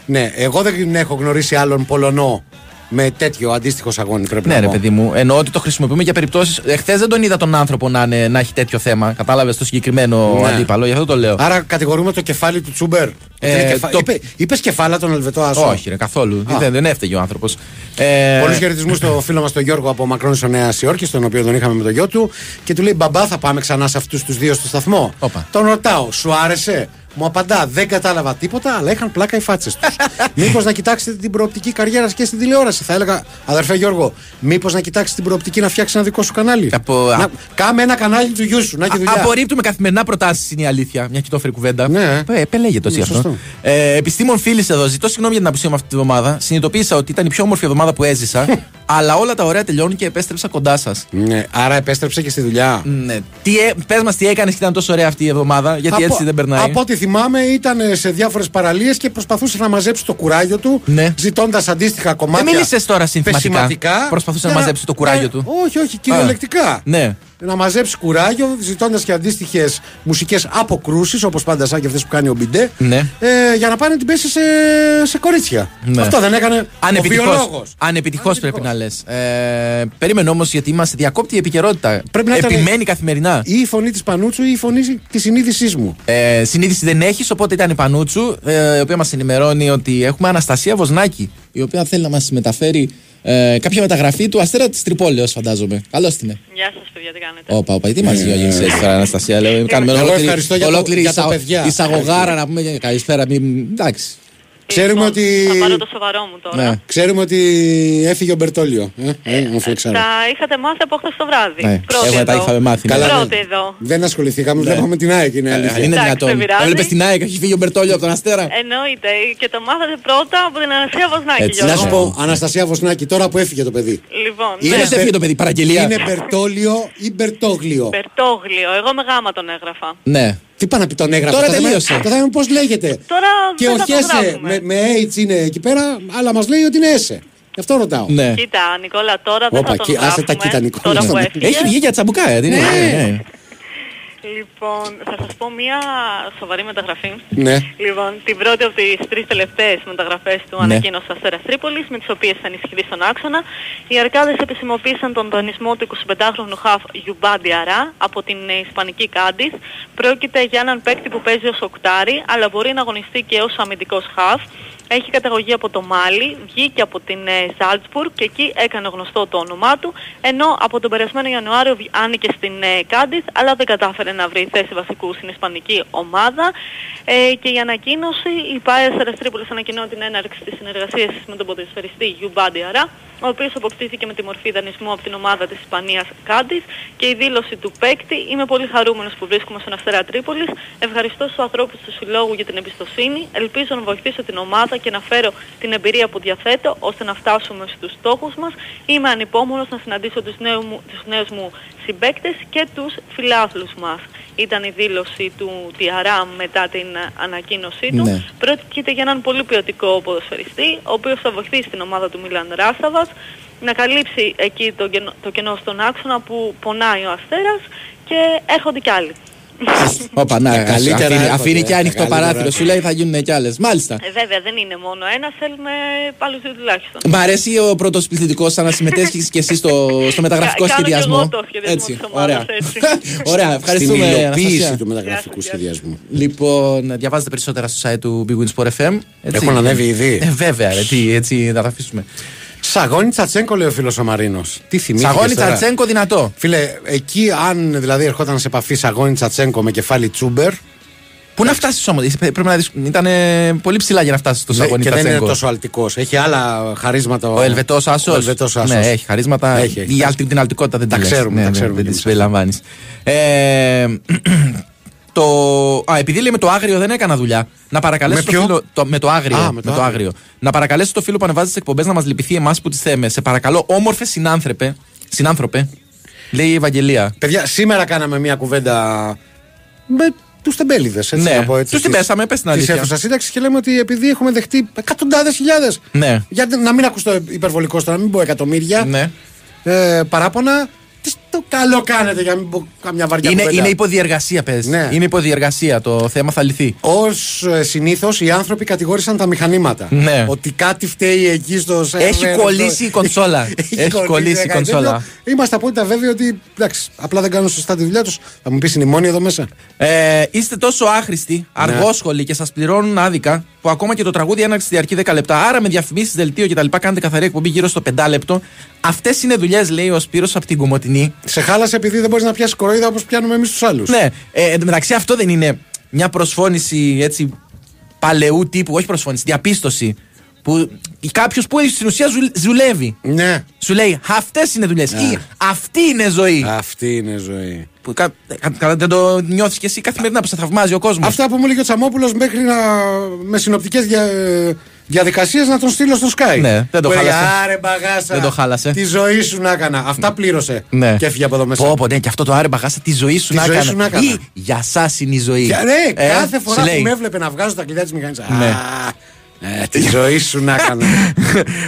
S2: Ναι, εγώ δεν έχω γνωρίσει άλλον Πολωνό με τέτοιο αντίστοιχο σαγόνι πρέπει
S3: Ναι,
S2: να
S3: ρε
S2: πω.
S3: παιδί μου. Εννοώ ότι το χρησιμοποιούμε για περιπτώσεις. Εχθές δεν τον είδα τον άνθρωπο να, είναι, να έχει τέτοιο θέμα. Κατάλαβες το συγκεκριμένο
S2: Ναι.
S3: αντίπαλο, γι' αυτό το λέω.
S2: Άρα κατηγορούμε το κεφάλι του Τσούμπερ.
S3: Ε,
S2: Είναι κεφα...
S3: το-
S2: Είπε, είπες κεφάλα τον Ελβετό Άσο;
S3: Όχι, ρε, καθόλου.
S2: Α.
S3: Δεν, δεν έφταιγε ο άνθρωπος. Ε,
S2: Πολλούς χαιρετισμούς στο φίλο μας τον Γιώργο από Μακρόνισο Νέας Υόρκης, τον οποίο τον είχαμε με το γιο του. Και του λέει: Μπαμπά, θα πάμε ξανά σε αυτούς τους δύο στο σταθμό.
S3: Όπα.
S2: Τον ρωτάω: Σου άρεσε; Μου απαντά: Δεν κατάλαβα τίποτα, αλλά είχαν πλάκα οι φάτσες τους. (laughs) μήπως να κοιτάξετε την προοπτική καριέρας και στην τηλεόραση. Θα έλεγα: Αδερφέ Γιώργο, μήπως να κοιτάξει την προοπτική να φτιάξει ένα δικό σου κανάλι.
S3: Από-
S2: Να... Κάμε ένα κανάλι του γιού σου, να έχει δουλειά.
S3: Απορρίπτουμε καθημερινά προτάσεις, είναι η αλήθεια. Μια κοιτόφερη κουβέντα.
S2: Ναι.
S3: Ε, επελέγεται έτσι
S2: Ναι,
S3: αυτό.
S2: σωστό.
S3: Ε, επιστήμον φίλης εδώ, ζητώ συγγνώμη για την απουσία μου αυτή τη εβδομάδα. Συνειδητοποίησα ότι ήταν η πιο όμορφη εβδομάδα που έζησα. Αλλά όλα τα ωραία τελειώνουν και επέστρεψα κοντά σας.
S2: Ναι, άρα επέστρεψε και στη δουλειά.
S3: Ναι. Τι, ε, πες μας τι έκανες και ήταν τόσο ωραία αυτή η εβδομάδα, γιατί
S2: Από-
S3: έτσι δεν περνάει.
S2: Από ό,τι θυμάμαι, ήταν σε διάφορες παραλίες και προσπαθούσε να μαζέψει το κουράγιο του,
S3: Ναι.
S2: ζητώντας αντίστοιχα
S3: Δεν
S2: κομμάτια.
S3: μίλησε τώρα συνθηματικά.
S2: πεσηματικά.
S3: Προσπαθούσε να
S2: Για
S3: μαζέψει το κουράγιο
S2: ναι,
S3: του.
S2: Όχι, όχι, κυριολεκτικά.
S3: Ναι.
S2: Να μαζέψει κουράγιο, ζητώντας και αντίστοιχες μουσικές αποκρούσεις, όπως πάντα σαν και αυτές που κάνει ο Μπιντέ,
S3: Ναι.
S2: ε, για να πάνε να την πέσει σε, σε κορίτσια.
S3: Ναι.
S2: Αυτό δεν έκανε ο
S3: Ανεπιτυχώς.
S2: βιολόγος.
S3: Ανεπιτυχώς πρέπει να λες. Ε, περίμενε όμως γιατί είμαστε διακόπτη η επικαιρότητα.
S2: Πρέπει να ήταν-
S3: Επιμένει καθημερινά.
S2: Ή η φωνή της Πανούτσου ή η φωνή της συνείδησής μου.
S3: Ε, συνείδηση δεν έχεις, οπότε ήταν η Πανούτσου, ε, η οποία μας ενημερώνει ότι έχουμε Αναστασία Βοσνάκη, η οποία θέλει να μας μεταφέρει ε, κάποια μεταγραφή του Αστέρα της Τρυπόλεω, φαντάζομαι. Καλώς την είναι.
S13: Γεια σας, παιδιά, τι κάνετε;
S3: Όπα, όπα, τι μας γύρω έτσι τώρα, Αναστασία. Λέω, κάνουμε
S2: Εγώ
S3: ολόκληρη,
S2: ευχαριστώ για το-
S3: ολόκληρη
S2: για τα
S3: εισαγω-
S2: παιδιά.
S3: εισαγωγάρα να πούμε. Καλησπέρα, μην. Εντάξει.
S2: Ξέρουμε
S13: Λοιπόν,
S2: ότι.
S13: Θα πάρω το σοβαρό μου τώρα.
S3: Ναι.
S2: Ξέρουμε ότι έφυγε ο Μπερτόλιο. Ε, ε, μου φλεξάρα.
S13: Τα είχατε μάθει από χθες το βράδυ.
S3: Ναι,
S13: Πρώτη
S3: εγώ τα
S13: εδώ.
S3: είχαμε μάθει. ναι.
S2: Καλά,
S13: Πρώτη
S2: ναι.
S13: εδώ.
S2: Δεν ασχοληθήκαμε, βλέπαμε την ΑΕΚ, είναι
S3: Ε,
S2: αλήθεια.
S3: Είναι
S13: Εντάξει,
S3: δυνατόν.
S13: δεν πειράζει.
S3: Έβλεπες την ΑΕΚ, έχει φύγει ο Μπερτόλιο από τον Αστέρα.
S13: Εννοείται. Και το μάθατε πρώτα από την Αναστασία Βοσνάκη,
S3: Έτσι,
S13: Γιώργο.
S2: Να σου
S3: Ναι.
S2: πω, Αναστασία Βοσνάκη, τώρα που έφυγε το παιδί.
S13: Λοιπόν,
S2: Είναι
S13: ναι.
S3: Πώς έφυγε το παιδί, παραγγελία;
S2: Είναι Μπερτόλιο ή Μπερτόγλιο;
S13: Μπερτόγλιο. Εγώ με γάμα τον έγραφα.
S3: Ναι.
S2: Τι πάνε να πει τον έγραφε.
S3: Τώρα
S2: το θέμα-
S3: τελείωσε.
S2: Το θέμα είναι πώς λέγεται.
S13: Τώρα
S2: Και
S13: δεν
S2: ο
S13: θα το
S2: Χέσε
S13: γράφουμε.
S2: με, με H είναι εκεί πέρα, αλλά μας λέει ότι είναι Έσε. Γι' αυτό ρωτάω.
S3: Ναι.
S13: Κοίτα, Νικόλα, τώρα δεν
S2: Όπα,
S13: θα τον
S2: κι- άσε τα
S13: γράφουμε.
S2: κοίτα, Νικόλα.
S13: Τώρα που
S2: Ναι.
S13: έφυγε.
S3: Έχει βγει για τσαμπουκά, ε, δεν είναι.
S2: Ναι.
S3: ναι.
S13: Λοιπόν, θα σας πω μία σοβαρή μεταγραφή.
S2: Ναι.
S13: Λοιπόν, την πρώτη από τις τρεις τελευταίες μεταγραφές του
S3: Ναι.
S13: ανακοίνωσε ο Αστέρας Τρίπολης, με τις οποίες θα ενισχυθεί στον άξονα. Οι Αρκάδες επισημοποίησαν τον δανεισμό του 25χρονου χαφ Γιουμπάντι Αρά από την ε, Ισπανική Κάντις. Πρόκειται για έναν παίκτη που παίζει ως οκτάρι, αλλά μπορεί να αγωνιστεί και ως αμυντικός χαφ. Έχει καταγωγή από το Μάλι, βγήκε από την Ζάλτσπουργκ και εκεί έκανε γνωστό το όνομά του, ενώ από τον περασμένο Ιανουάριο βγ- άνοικε στην Κάντις, αλλά δεν κατάφερε να βρει θέση βασικού στην Ισπανική ομάδα. Ε, και η ανακοίνωση, η ΠΑΕ Τρίπολης ανακοινώνει την έναρξη της συνεργασίας της με τον ποδοσφαιριστή Γιουμπάντι Αρά, ο οποίος αποκτήθηκε με τη μορφή δανεισμού από την ομάδα της Ισπανίας Κάντις και η δήλωση του παίκτη «Είμαι πολύ χαρούμενος που βρίσκομαι στον Αστέρα Τρίπολης, ευχαριστώ στους ανθρώπους του Συλλόγου για την εμπιστοσύνη, ελπίζω να βοηθήσω την ομάδα και να φέρω την εμπειρία που διαθέτω ώστε να φτάσουμε στους στόχους μας. Είμαι ανυπόμονος να συναντήσω τους, νέου μου, τους νέους μου συμπαίκτες και τους φιλάθλους μας. Ήταν η δήλωση του Τιαρά μετά την ε, ανακοίνωσή του.
S3: Ναι.
S13: Πρόκειται για έναν πολύ ποιοτικό ποδοσφαιριστή, ο οποίος θα βοηθήσει την ομάδα του Μίλαν Ράσταβας να καλύψει εκεί το κενό, το κενό στον άξονα που πονάει ο Αστέρας και έρχονται κι άλλοι.
S3: Όπα, να,
S2: Τα καλύτερα
S3: αφήνει,
S2: έρχονται,
S3: αφήνει και
S2: τα
S3: ανοιχτό
S2: καλύτερα
S3: παράθυρο. Σου λέει θα γίνουν κι άλλες. Μάλιστα.
S13: Ε, βέβαια δεν είναι μόνο ένα, θέλουμε άλλους δύο τουλάχιστον.
S3: Μ' αρέσει ο πρώτο πληθυντικό σαν να συμμετέχει και εσύ στο, στο μεταγραφικό
S13: Κα- κάνω κι
S3: σχεδιασμό.
S13: εγώ το σχεδιασμό της ομάδας, (laughs)
S3: ωραία.
S13: έτσι.
S3: ωραία,
S2: Στην
S3: ευχαριστούμε.
S2: υλοποίηση
S3: Αναστασία.
S2: του μεταγραφικού σχεδιασμού.
S3: Λοιπόν, διαβάζετε περισσότερα στο site του Big Win Sport FM. έτσι.
S2: Έχουν ανέβει ήδη.
S3: Ε, βέβαια, ρε, τι, έτσι να τα αφήσουμε.
S2: Σαγόνι Τσατσέγκο, λέει ο φίλος ο Μαρίνος. Τι θυμίζει.
S3: Σαγόνι Τσατσέγκο δυνατό.
S2: Φίλε, εκεί αν δηλαδή ερχόταν σε επαφή Σαγόνι Τσατσέγκο με κεφάλι Τσούμπερ.
S3: Πού να φτάσεις όμως, πρέπει να δεις, ήταν πολύ ψηλά για να φτάσεις στο
S2: ναι,
S3: Σαγόνι
S2: και δεν είναι
S3: Τσατσέγκο.
S2: τόσο αλτικός. Έχει άλλα χαρίσματα.
S3: Ο Ελβετός Άσος.
S2: Ο Ελβετός Άσος.
S3: Ναι, έχει χαρίσματα.
S2: Έχει, έχει.
S3: Η αλτη, την αλτικότητα δεν
S2: Τα
S3: τη λες.
S2: ξέρουμε,
S3: Ναι,
S2: τα
S3: ναι,
S2: ξέρουμε
S3: Δεν
S2: κι
S3: τη
S2: εμείς.
S3: περιλαμβάνεις. Ε, Το... Α, επειδή λέει με το άγριο δεν έκανα δουλειά. Να παρακαλέσω
S2: Με
S3: το
S2: ποιο;
S3: φίλο. Το... Με το άγριο.
S2: Α,
S3: με
S2: με
S3: το,
S2: το
S3: άγριο. Να παρακαλέσω το φίλο που ανεβάζει τις εκπομπές να μας λυπηθεί εμάς που τις θέμε. Σε παρακαλώ, όμορφες συνάνθρωπε. Συνάνθρωπε. Λέει η Ευαγγελία.
S2: Παιδιά, σήμερα κάναμε μια κουβέντα με τους τεμπέληδες.
S3: Ναι,
S2: να πω έτσι.
S3: τους την
S2: της-
S3: πέσαμε, πες την
S2: της
S3: αλήθεια.
S2: αίθουσας σύνταξης και λέμε ότι επειδή έχουμε δεχτεί εκατοντάδες χιλιάδες.
S3: Ναι.
S2: Για να μην ακουστώ υπερβολικό τώρα, να μην πω εκατομμύρια.
S3: Ναι.
S2: Ε, παράπονα. Τι το καλό κάνετε για να μην πω καμιά βαριά
S3: Είναι,
S2: κουβέντα.
S3: είναι υποδιεργασία, πες.
S2: Ναι.
S3: Είναι υποδιεργασία. Το θέμα θα λυθεί.
S2: Ω συνήθως οι άνθρωποι κατηγόρησαν τα μηχανήματα.
S3: Ναι.
S2: Ότι κάτι φταίει εκεί στο σερβερ.
S3: Έχει
S2: αυτό.
S3: κολλήσει η κονσόλα. (laughs) Έχει κολλήσει η
S2: κάτι
S3: κονσόλα.
S2: τέτοιο. Είμαστε απόλυτα βέβαιοι ότι εντάξει, απλά δεν κάνουν σωστά τη δουλειά τους. Θα μου πεις είναι η μόνη εδώ μέσα.
S3: Ε, είστε τόσο άχρηστοι,
S2: Ναι.
S3: αργόσχολοι και σας πληρώνουν άδικα που ακόμα και το τραγούδι έναρξη διαρκεί 10 λεπτά. Άρα με διαφημίσεις, δελτίο κτλ. κάνετε καθαρή εκπομπή γύρω στο 5 λεπτό. Αυτές είναι δουλειές, λέει ο Σπύρος από την Κομωτινή.
S2: Σε χάλασε επειδή δεν μπορείς να πιάσεις κοροϊδά όπως πιάνουμε εμείς τους άλλους.
S3: Ναι, ε, εν τω μεταξύ αυτό δεν είναι μια προσφώνηση έτσι παλαιού τύπου, όχι προσφώνηση, διαπίστωση. Που κάποιος που στην ουσία ζου- δουλεύει.
S2: Ναι.
S3: Σου λέει αυτές είναι δουλειές. Ή αυτή είναι ζωή.
S2: Αυτή είναι ζωή.
S3: Που κα, κα- κα- δεν το νιώθεις και εσύ καθημερινά που σε θαυμάζει ο κόσμος.
S2: Αυτά που μου έλεγε ο Τσαμόπουλος μέχρι να. με συνοπτικές δια... διαδικασίες να τον στείλω στο Sky.
S3: Ναι, δεν το
S2: Που έλεγε,
S3: χάλασε.
S2: Άρε μπαγάσα.
S3: Δεν το χάλασε.
S2: Τη ζωή σου να έκανα. Αυτά πλήρωσε.
S3: Ναι.
S2: Και έφυγε από εδώ μέσα.
S3: Πω, πω, ναι, και αυτό το άρε μπαγάσα τη ζωή σου
S2: Τη
S3: να
S2: ζωή
S3: έκανα.
S2: σου να έκανα.
S3: Ή για εσά είναι η ζωή.
S2: Και, ναι,
S3: Ε,
S2: κάθε
S3: σου
S2: φορά που
S3: λέει.
S2: με έβλεπε να βγάζω τα κλειδιά της μηχανής.
S3: Ναι.
S2: Ε, τη ζωή σου να έκανα. (laughs)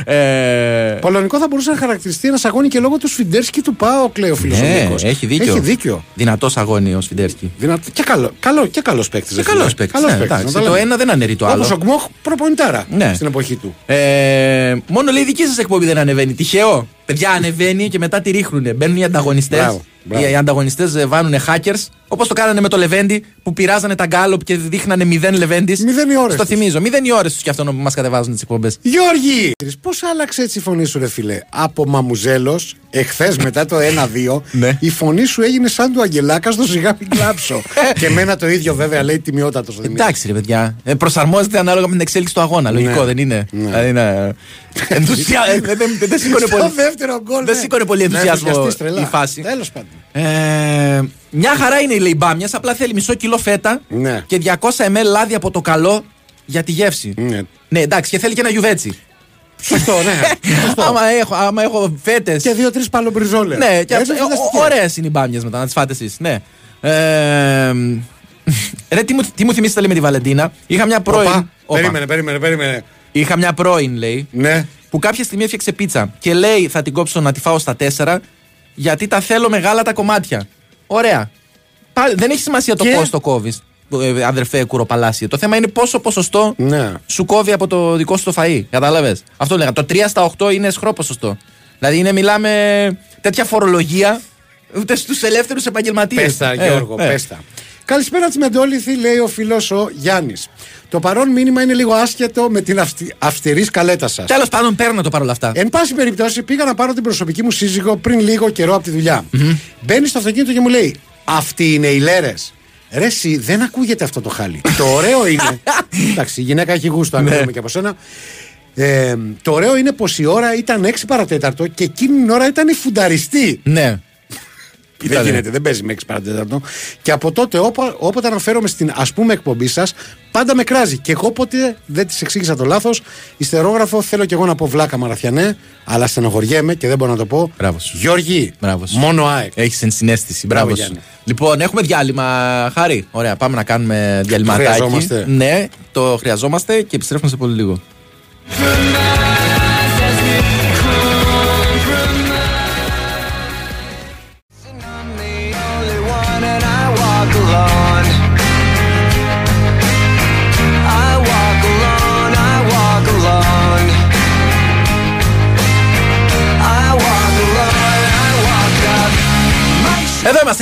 S3: Ε,
S2: Πολωνικό θα μπορούσε να χαρακτηριστεί ένας αγώνι και λόγω του Σφιντέρσκι του Πάο, λέει ο φίλο
S3: ναι,
S2: ο Νίκος.
S3: έχει δίκιο.
S2: Έχει δίκιο.
S3: Δυνατός αγώνι ο Σφιντέρσκι.
S2: Δυνατό. Και καλό, καλό, και καλός παίκτης,
S3: Και
S2: ρε φίλε.
S3: καλό παίκτης.
S2: Καλός παίκτης, να
S3: Το
S2: λέμε.
S3: ένα δεν αναιρεί το άλλο.
S2: Όπως ο Γκμοχ προπονητάρα
S3: Ναι.
S2: στην εποχή του.
S3: Ε, μόνο λέει η δική σας εκπομπή δεν ανεβαίνει. Τυχαίο. Παιδιά ανεβαίνει και μετά τη ρίχνουνε. Μπαίνουν οι ανταγωνιστές.
S2: Μπράβο, μπράβο.
S3: Οι, οι ανταγωνιστέ βάνουν hackers. Όπως το κάνανε με το Λεβέντι που πειράζανε τα γκάλοπ και δείχνανε μηδέν Λεβέντι.
S2: Μηδέν οι ώρες
S3: Στο
S2: τους.
S3: θυμίζω. Μηδέν οι ώρες τους και αυτόν που μας κατεβάζουν τις εκπομπές.
S2: Γιώργη! Πώς άλλαξε έτσι η φωνή σου, ρε φιλέ. Από μαμουζέλος, εχθές μετά το 1-2, (laughs)
S3: Ναι.
S2: η φωνή σου έγινε σαν του Αγγελάκας στο σιγά μην κλάψω. (laughs) και εμένα το ίδιο βέβαια λέει τιμιότατος.
S3: Εντάξει, ρε παιδιά. Ε, προσαρμόζεται ανάλογα με την εξέλιξη του αγώνα. Λογικό
S2: Ναι.
S3: δεν είναι;
S2: Ναι.
S3: Δηλαδή, είναι (laughs) ενθουσια... ε, δεν, δεν, δεν σήκωνε
S2: Στο
S3: πολύ.
S2: Δεύτερο γκολ.
S3: Δεν
S2: ναι.
S3: σήκωνε πολύ
S2: Να
S3: ενθουσιασμό
S2: ενθουσιαστείς τρελά.
S3: η φάση.
S2: Τέλος πάντων.
S3: Ε, μια χαρά είναι η λέει μπάμια, απλά θέλει μισό κιλό φέτα
S2: Ναι.
S3: και 200 ml λάδι από το καλό για τη γεύση.
S2: Ναι.
S3: Ναι, εντάξει, και θέλει και ένα γιουβέτσι.
S2: Σωστό, ναι. (laughs) Σωστό.
S3: άμα, έχω, άμα έχω φέτες.
S2: Και δύο-τρεις παλομπριζόλες.
S3: Ναι, και
S2: Έτσι,
S3: αυτό.
S2: φανταστική.
S3: Ωραίες είναι οι μπάμιες μετά, να τις φάτε εσείς. Ναι. Ε, ρε, τι μου, τι μου θυμίσετε λέει με τη Βαλεντίνα. Είχα μια πρώην.
S2: Οπα,
S3: Όπα.
S2: Περίμενε, περίμενε, περίμενε.
S3: Είχα μια πρώην, λέει,
S2: Ναι.
S3: Που κάποια στιγμή έφτιαξε πίτσα και λέει θα την κόψω να τη φάω στα τέσσερα γιατί τα θέλω μεγάλα τα κομμάτια. Ωραία. Πάλι, δεν έχει σημασία το
S2: Και;
S3: πώς το κόβεις, αδερφέ Κουροπαλάσιο. Το θέμα είναι πόσο ποσοστό
S2: Ναι.
S3: σου κόβει από το δικό σου το φαΐ. Κατάλαβες; Αυτό λέγα. Το 3 στα 8 είναι σχρό ποσοστό. Δηλαδή είναι, μιλάμε τέτοια φορολογία ούτε στους ελεύθερους επαγγελματίες.
S2: Πες τα, Γιώργο, πες τα. Καλησπέρα της Μεντόληθη, λέει ο φίλος ο Γιάννης. Το παρόν μήνυμα είναι λίγο άσχετο με την αυστη... αυστηρής σκαλέτα σας.
S3: Τέλος πάντων, παίρνω το παρόλα αυτά.
S2: Εν πάση περιπτώσει, πήγα να πάρω την προσωπική μου σύζυγο πριν λίγο καιρό από τη δουλειά. Μπαίνει στο αυτοκίνητο και μου λέει: Αυτοί είναι οι λέρες. Ρε, εσύ, δεν ακούγεται αυτό το χάλι. το ωραίο είναι. (laughs) Εντάξει, η γυναίκα έχει γούστο, αν
S3: Ναι.
S2: ξέρουμε και από σένα. Ε, το ωραίο είναι πως η ώρα ήταν 6 παρατέταρτο και εκείνη την ώρα ήταν η φουνταριστή.
S3: Ναι.
S2: Δεν
S3: Ήτανε.
S2: γίνεται, δεν παίζει με 6 παρατέταρτο. Και από τότε, όπο- όποτε αναφέρομαι στην ας πούμε εκπομπή σας, πάντα με κράζει. Και εγώ ποτέ δεν της εξήγησα το λάθος. Ιστερόγραφο θέλω και εγώ να πω βλάκα μαραθιανέ, αλλά στενοχωριέμαι και δεν μπορώ να το πω.
S3: Μπράβος σου.
S2: Γιώργη,
S3: Μπράβος σου.
S2: μόνο ΑΕΚ.
S3: Έχεις ενσυναίσθηση.
S2: Μπράβο,
S3: Μπράβος σου.
S2: Γιάννη.
S3: Λοιπόν, έχουμε διάλειμμα. Χάρη. Ωραία, πάμε να κάνουμε διαλυματάκι.
S2: χρειαζόμαστε.
S3: Ναι, το χρειαζόμαστε και επιστρέφουμε σε πολύ λίγο.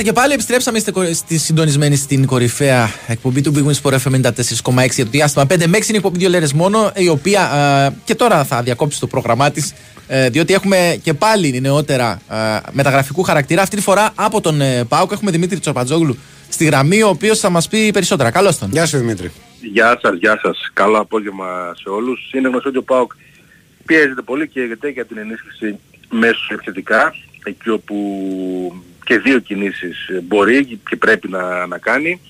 S3: Και πάλι. Επιστρέψαμε είστε κο- στη συντονισμένη στην κορυφαία εκπομπή του Big Wings for FM 94,6 για το διάστημα 5 με 6 είναι η εκπομπή δύο λέρες μόνο, η οποία ε, και τώρα θα διακόψει το πρόγραμμά της. διότι έχουμε και πάλι νεότερα ε, μεταγραφικού χαρακτήρα. Αυτή τη φορά από τον ε, ΠΑΟΚ έχουμε Δημήτρη Τσορπατζόγλου στη γραμμή, ο οποίος θα μας πει περισσότερα. Καλώς τον.
S2: Γεια σου Δημήτρη.
S14: Γεια σας, γεια σας. Καλό απόγευμα σε όλους. Είναι γνωστό ότι ο ΠΑΟΚ πιέζεται πολύ και γιατί για την ενίσχυση μέσως επιθετικά, εκεί όπου και δύο κινήσεις μπορεί και πρέπει να, να κάνει.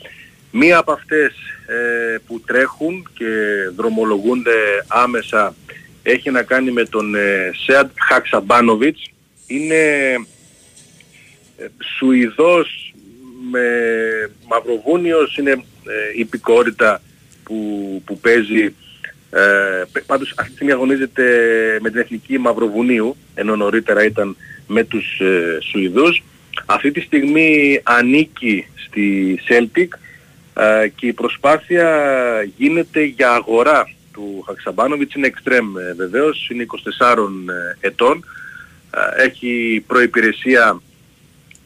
S14: Μία από αυτές ε, που τρέχουν και δρομολογούνται άμεσα έχει να κάνει με τον ε, Σεατ Χαξαμπάνοβιτς. Είναι ε, Σουηδός με Μαυροβούνιος, είναι ε, υπηκόρητα που, που παίζει ε, π- πάντως αυτή τη στιγμή αγωνίζεται με την Εθνική Μαυροβουνίου, ενώ νωρίτερα ήταν με τους ε, Σουηδούς. Αυτή τη στιγμή ανήκει στη Celtic ε, και η προσπάθεια γίνεται για αγορά του Χαξαμπάνοβιτς. Είναι εξτρέμ ε, βεβαίως, είναι 24 ετών. Ε, έχει προϋπηρεσία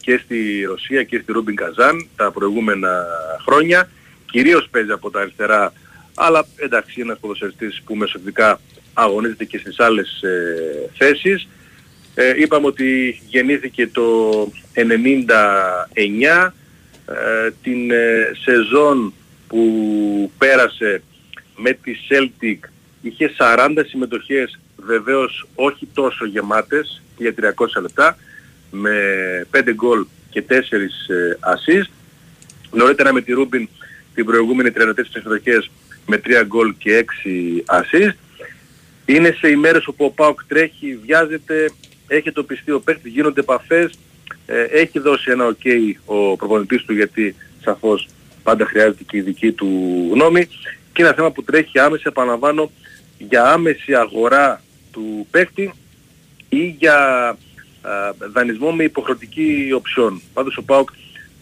S14: και στη Ρωσία και στη Ρούμπιν Καζάν τα προηγούμενα χρόνια. Κυρίως παίζει από τα αριστερά, αλλά εντάξει είναι ένας ποδοσφαιριστής που μεσοπτικά αγωνίζεται και στις άλλες ε, θέσεις. Ε, είπαμε ότι γεννήθηκε το 99, ε, την ε, σεζόν που πέρασε με τη Celtic είχε 40 συμμετοχές βεβαίως όχι τόσο γεμάτες για 300 λεπτά με 5 γκολ και 4 ε, assist. Νωρίτερα με τη Ρούμπιν την προηγούμενη 34 συμμετοχές με 3 γκολ και 6 assist. Είναι σε ημέρες όπου ο Πάοκ τρέχει, βιάζεται, έχει το πιστεί ο παίκτης, γίνονται επαφές, ε, έχει δώσει ένα ok ο προπονητής του γιατί σαφώς πάντα χρειάζεται και η δική του γνώμη και ένα θέμα που τρέχει άμεσα, επαναλαμβάνω, για άμεση αγορά του παίκτη ή για α, δανεισμό με υποχρεωτική οψιόν. Πάντως ο ΠΑΟΚ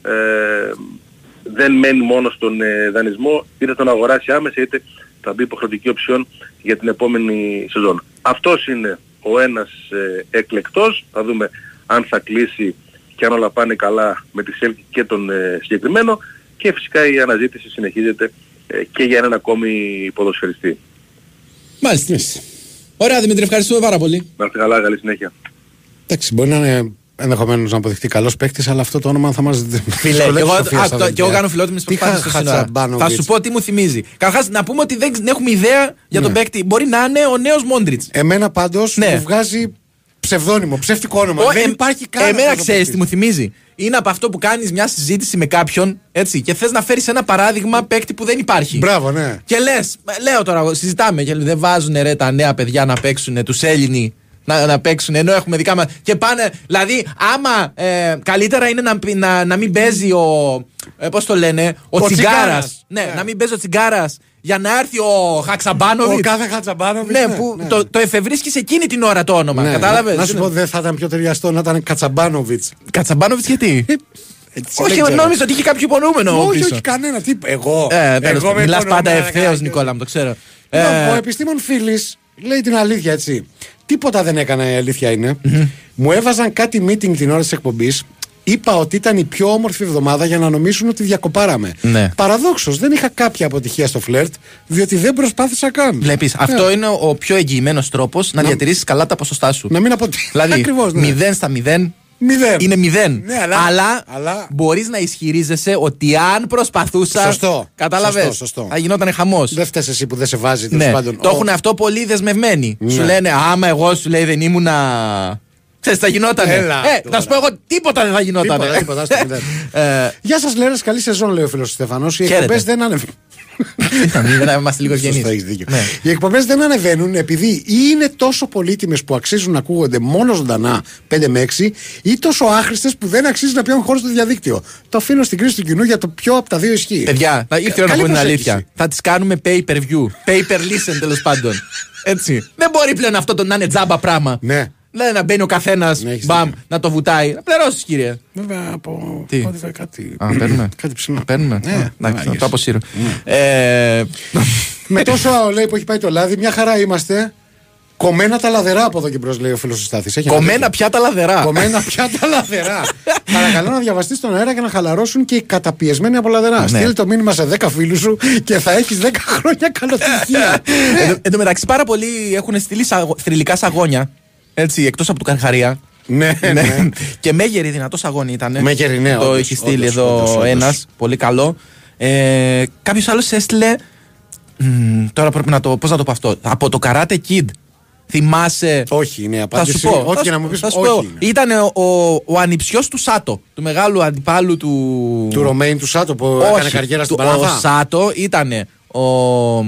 S14: ε, δεν μένει μόνο στον ε, δανεισμό, είτε τον αγοράσει άμεσα είτε θα μπει υποχρεωτική οψιόν για την επόμενη σεζόν. Αυτός είναι ο ένας ε, εκλεκτός, θα δούμε αν θα κλείσει και αν όλα πάνε καλά με τη Σέλκη και τον ε, συγκεκριμένο και φυσικά η αναζήτηση συνεχίζεται ε, και για έναν ακόμη ποδοσφαιριστή.
S3: Μάλιστα. Ωραία, Δημήτρη, ευχαριστούμε πάρα πολύ.
S14: Να είστε καλά, καλή συνέχεια.
S2: Εντάξει, μπορεί να είναι ενδεχομένως να αποδειχτεί καλός παίκτης, αλλά αυτό το όνομα θα μας.
S3: Φίλε, (laughs) εγώ, α, το, και εγώ κάνω φιλότιμες προσπάθειες στο σύνορα. Θα σου πω τι μου θυμίζει. Καταρχάς, να πούμε ότι δεν, δεν έχουμε ιδέα για τον
S2: Ναι.
S3: παίκτη. Μπορεί να είναι ο νέος Μόντριτς.
S2: Εμένα πάντως
S3: Ναι.
S2: μου βγάζει ψευδόνυμο, ψεύτικο όνομα.
S3: Ο-
S2: δεν
S3: εμ-
S2: υπάρχει καν.
S3: Εμένα
S2: αυτός ο
S3: ξέρεις
S2: παίκτης.
S3: τι μου θυμίζει. Είναι από αυτό που κάνεις μια συζήτηση με κάποιον έτσι, και θες να φέρεις ένα παράδειγμα παίκτη που δεν υπάρχει.
S2: Μπράβο, ναι.
S3: Και λες, λέω τώρα, συζητάμε και δεν βάζουν ρε τα νέα παιδιά να παίξουν, τους Έλληνοι να, να παίξουν, ενώ έχουμε δικά μας. Και πάνε, δηλαδή, άμα ε, καλύτερα είναι να, πι- να, να μην παίζει ο. Ε, Πώς το λένε, ο,
S2: Ο
S3: Τσιγκάρας.
S2: Τσιγκάρας.
S3: Ναι, να μην παίζει ο Τσιγκάρας για να έρθει ο Χαξαμπάνοβιτ.
S2: Ο κάθε Χατσαμπάνοβιτς.
S3: Ναι, που Το, το εφευρίσκεις εκείνη την ώρα το όνομα.
S2: Ναι,
S3: Κατάλαβες.
S2: Να σου πω, δεν θα ήταν πιο ταιριαστό να ήταν Κατσαμπάνοβιτ.
S3: Κατσαμπάνοβιτ γιατί; Όχι, νόμιζα ότι είχε κάποιο υπονοούμενο.
S2: Όχι,
S3: πίσω.
S2: όχι κανένα. Τι, εγώ.
S3: Ε, τέλος
S2: εγώ
S3: πάντων.
S2: με
S3: Μιλάς
S2: υπονοούμενα,
S3: πάντα ευθέως,
S2: κάποιος.
S3: Νικόλα, μου το ξέρω.
S2: Λοιπόν,
S3: Ε,
S2: Ο επιστήμον φίλης λέει την αλήθεια έτσι. Τίποτα δεν έκανα, η αλήθεια είναι. Μου έβαζαν κάτι meeting την ώρα της εκπομπής. Είπα ότι ήταν η πιο όμορφη εβδομάδα για να νομίσουν ότι διακοπάραμε.
S3: Ναι.
S2: Παραδόξως, δεν είχα κάποια αποτυχία στο φλερτ, διότι δεν προσπάθησα καν.
S3: Βλέπεις, αυτό είναι ο πιο εγγυημένος τρόπος να,
S2: Να-
S3: διατηρήσεις καλά τα ποσοστά σου.
S2: Να μην αποτύχει.
S3: Δηλαδή, (laughs)
S2: Ακριβώς, ναι.
S3: 0 στα 0
S2: Μηδέν.
S3: είναι 0.
S2: Ναι, αλλά-
S3: αλλά
S2: αλλά-
S3: μπορείς να ισχυρίζεσαι ότι αν προσπαθούσα.
S2: Σωστό.
S3: Κατάλαβες;
S2: Σωστό, σωστό.
S3: Θα γινόταν χαμός.
S2: Δεν φταίει εσύ που δεν σε βάζει τέλος
S3: Ναι,
S2: πάντων.
S3: το
S2: Ο-
S3: έχουν αυτό πολύ δεσμευμένοι.
S2: Ναι.
S3: Σου λένε, άμα εγώ σου λέει δεν ήμουνα. Ξέρεις, θα γινότανε.
S2: Έλα,
S3: ε,
S2: τώρα.
S3: θα σου πω εγώ τίποτα δεν θα γινότανε.
S2: Τίποτα, τίποτα, στο μηδέν.
S3: Ε,
S2: Γεια σας, Λέρες, καλή σεζόν, λέει ο φίλος Στεφανός. Οι
S3: Χαίρετε.
S2: εκπομπές δεν ανεβαίνουν.
S3: Δεν είμαστε λίγο
S2: Σωστά,
S3: γεννήσει.
S2: έχεις δίκιο. Οι εκπομπές δεν ανεβαίνουν επειδή ή είναι τόσο πολύτιμες που αξίζουν να ακούγονται μόνο ζωντανά 5 με 6 ή τόσο άχρηστες που δεν αξίζει να πιάνουν χώρο στο διαδίκτυο. Το αφήνω στην κρίση του κοινού για το ποιο από τα δύο ισχύει.
S3: Παιδιά, να ήρθε η ώρα να
S2: Καλή
S3: πούμε την
S2: προσέγγιση.
S3: αλήθεια. Θα τις κάνουμε pay per view. Pay per listen τέλος πάντων. Έτσι. Δεν μπορεί πλέον αυτό το να είναι τζάμπα πράγμα.
S2: Ναι.
S3: Δηλαδή να μπαίνει ο καθένας, μπαμ, να το βουτάει. Να πληρώσεις, κύριε.
S2: Βέβαια από
S3: Τι;
S2: Spotify κάτι.
S3: Α, παίρνουμε.
S2: κάτι ψηλό.
S3: Παίρνουμε.
S2: Ναι,
S3: Α, Εντάξει,
S2: μάγες.
S3: θα το αποσύρω. Ε,
S2: Με τόσο λέει που έχει πάει το λάδι, μια χαρά είμαστε. Κομμένα τα λαδερά από εδώ και μπρος, λέει ο φίλος του Στάθης.
S3: Κομμένα πια τα λαδερά.
S2: Κομμένα πια τα λαδερά. Παρακαλώ να διαβαστείς στον αέρα και να χαλαρώσουν και οι καταπιεσμένοι από λαδερά.
S3: Ναι.
S2: Στείλ το μήνυμα σε 10 φίλους σου και θα έχεις 10 χρόνια καλοτυχία.
S3: Εν τω- Εν τω μεταξύ, πάρα πολλοί έχουν στείλει σαγο- θρηλυκά σαγόνια. Έτσι, εκτός από του Καρχαρία.
S2: ναι, ναι. (laughs)
S3: και Μέγερη δυνατός σαγόνι ήταν.
S2: Μέγερη, ναι,
S3: Το
S2: όντως,
S3: έχει στείλει
S2: όντως,
S3: εδώ
S2: όντως, όντως.
S3: ένας. Πολύ καλό. Ε, Κάποιος άλλος έστειλε. μ, τώρα πρέπει να το. Πώς να το πω αυτό. Από το Karate Kid. Θυμάσαι;
S2: Όχι, είναι η
S3: Θα
S2: απάντηση.
S3: σου πω.
S2: Ό,τι
S3: θα
S2: και να
S3: σου-
S2: μου πεις,
S3: θα σου
S2: όχι.
S3: πω.
S2: είναι.
S3: Ήταν ο, ο, ο ανιψιός του Σάτο, του μεγάλου αντιπάλου του.
S2: Του Ρωμαίν του Σάτο που έκανε καριέρα στην
S3: του-
S2: Παναδά.
S3: Ο Σάτο ήταν ο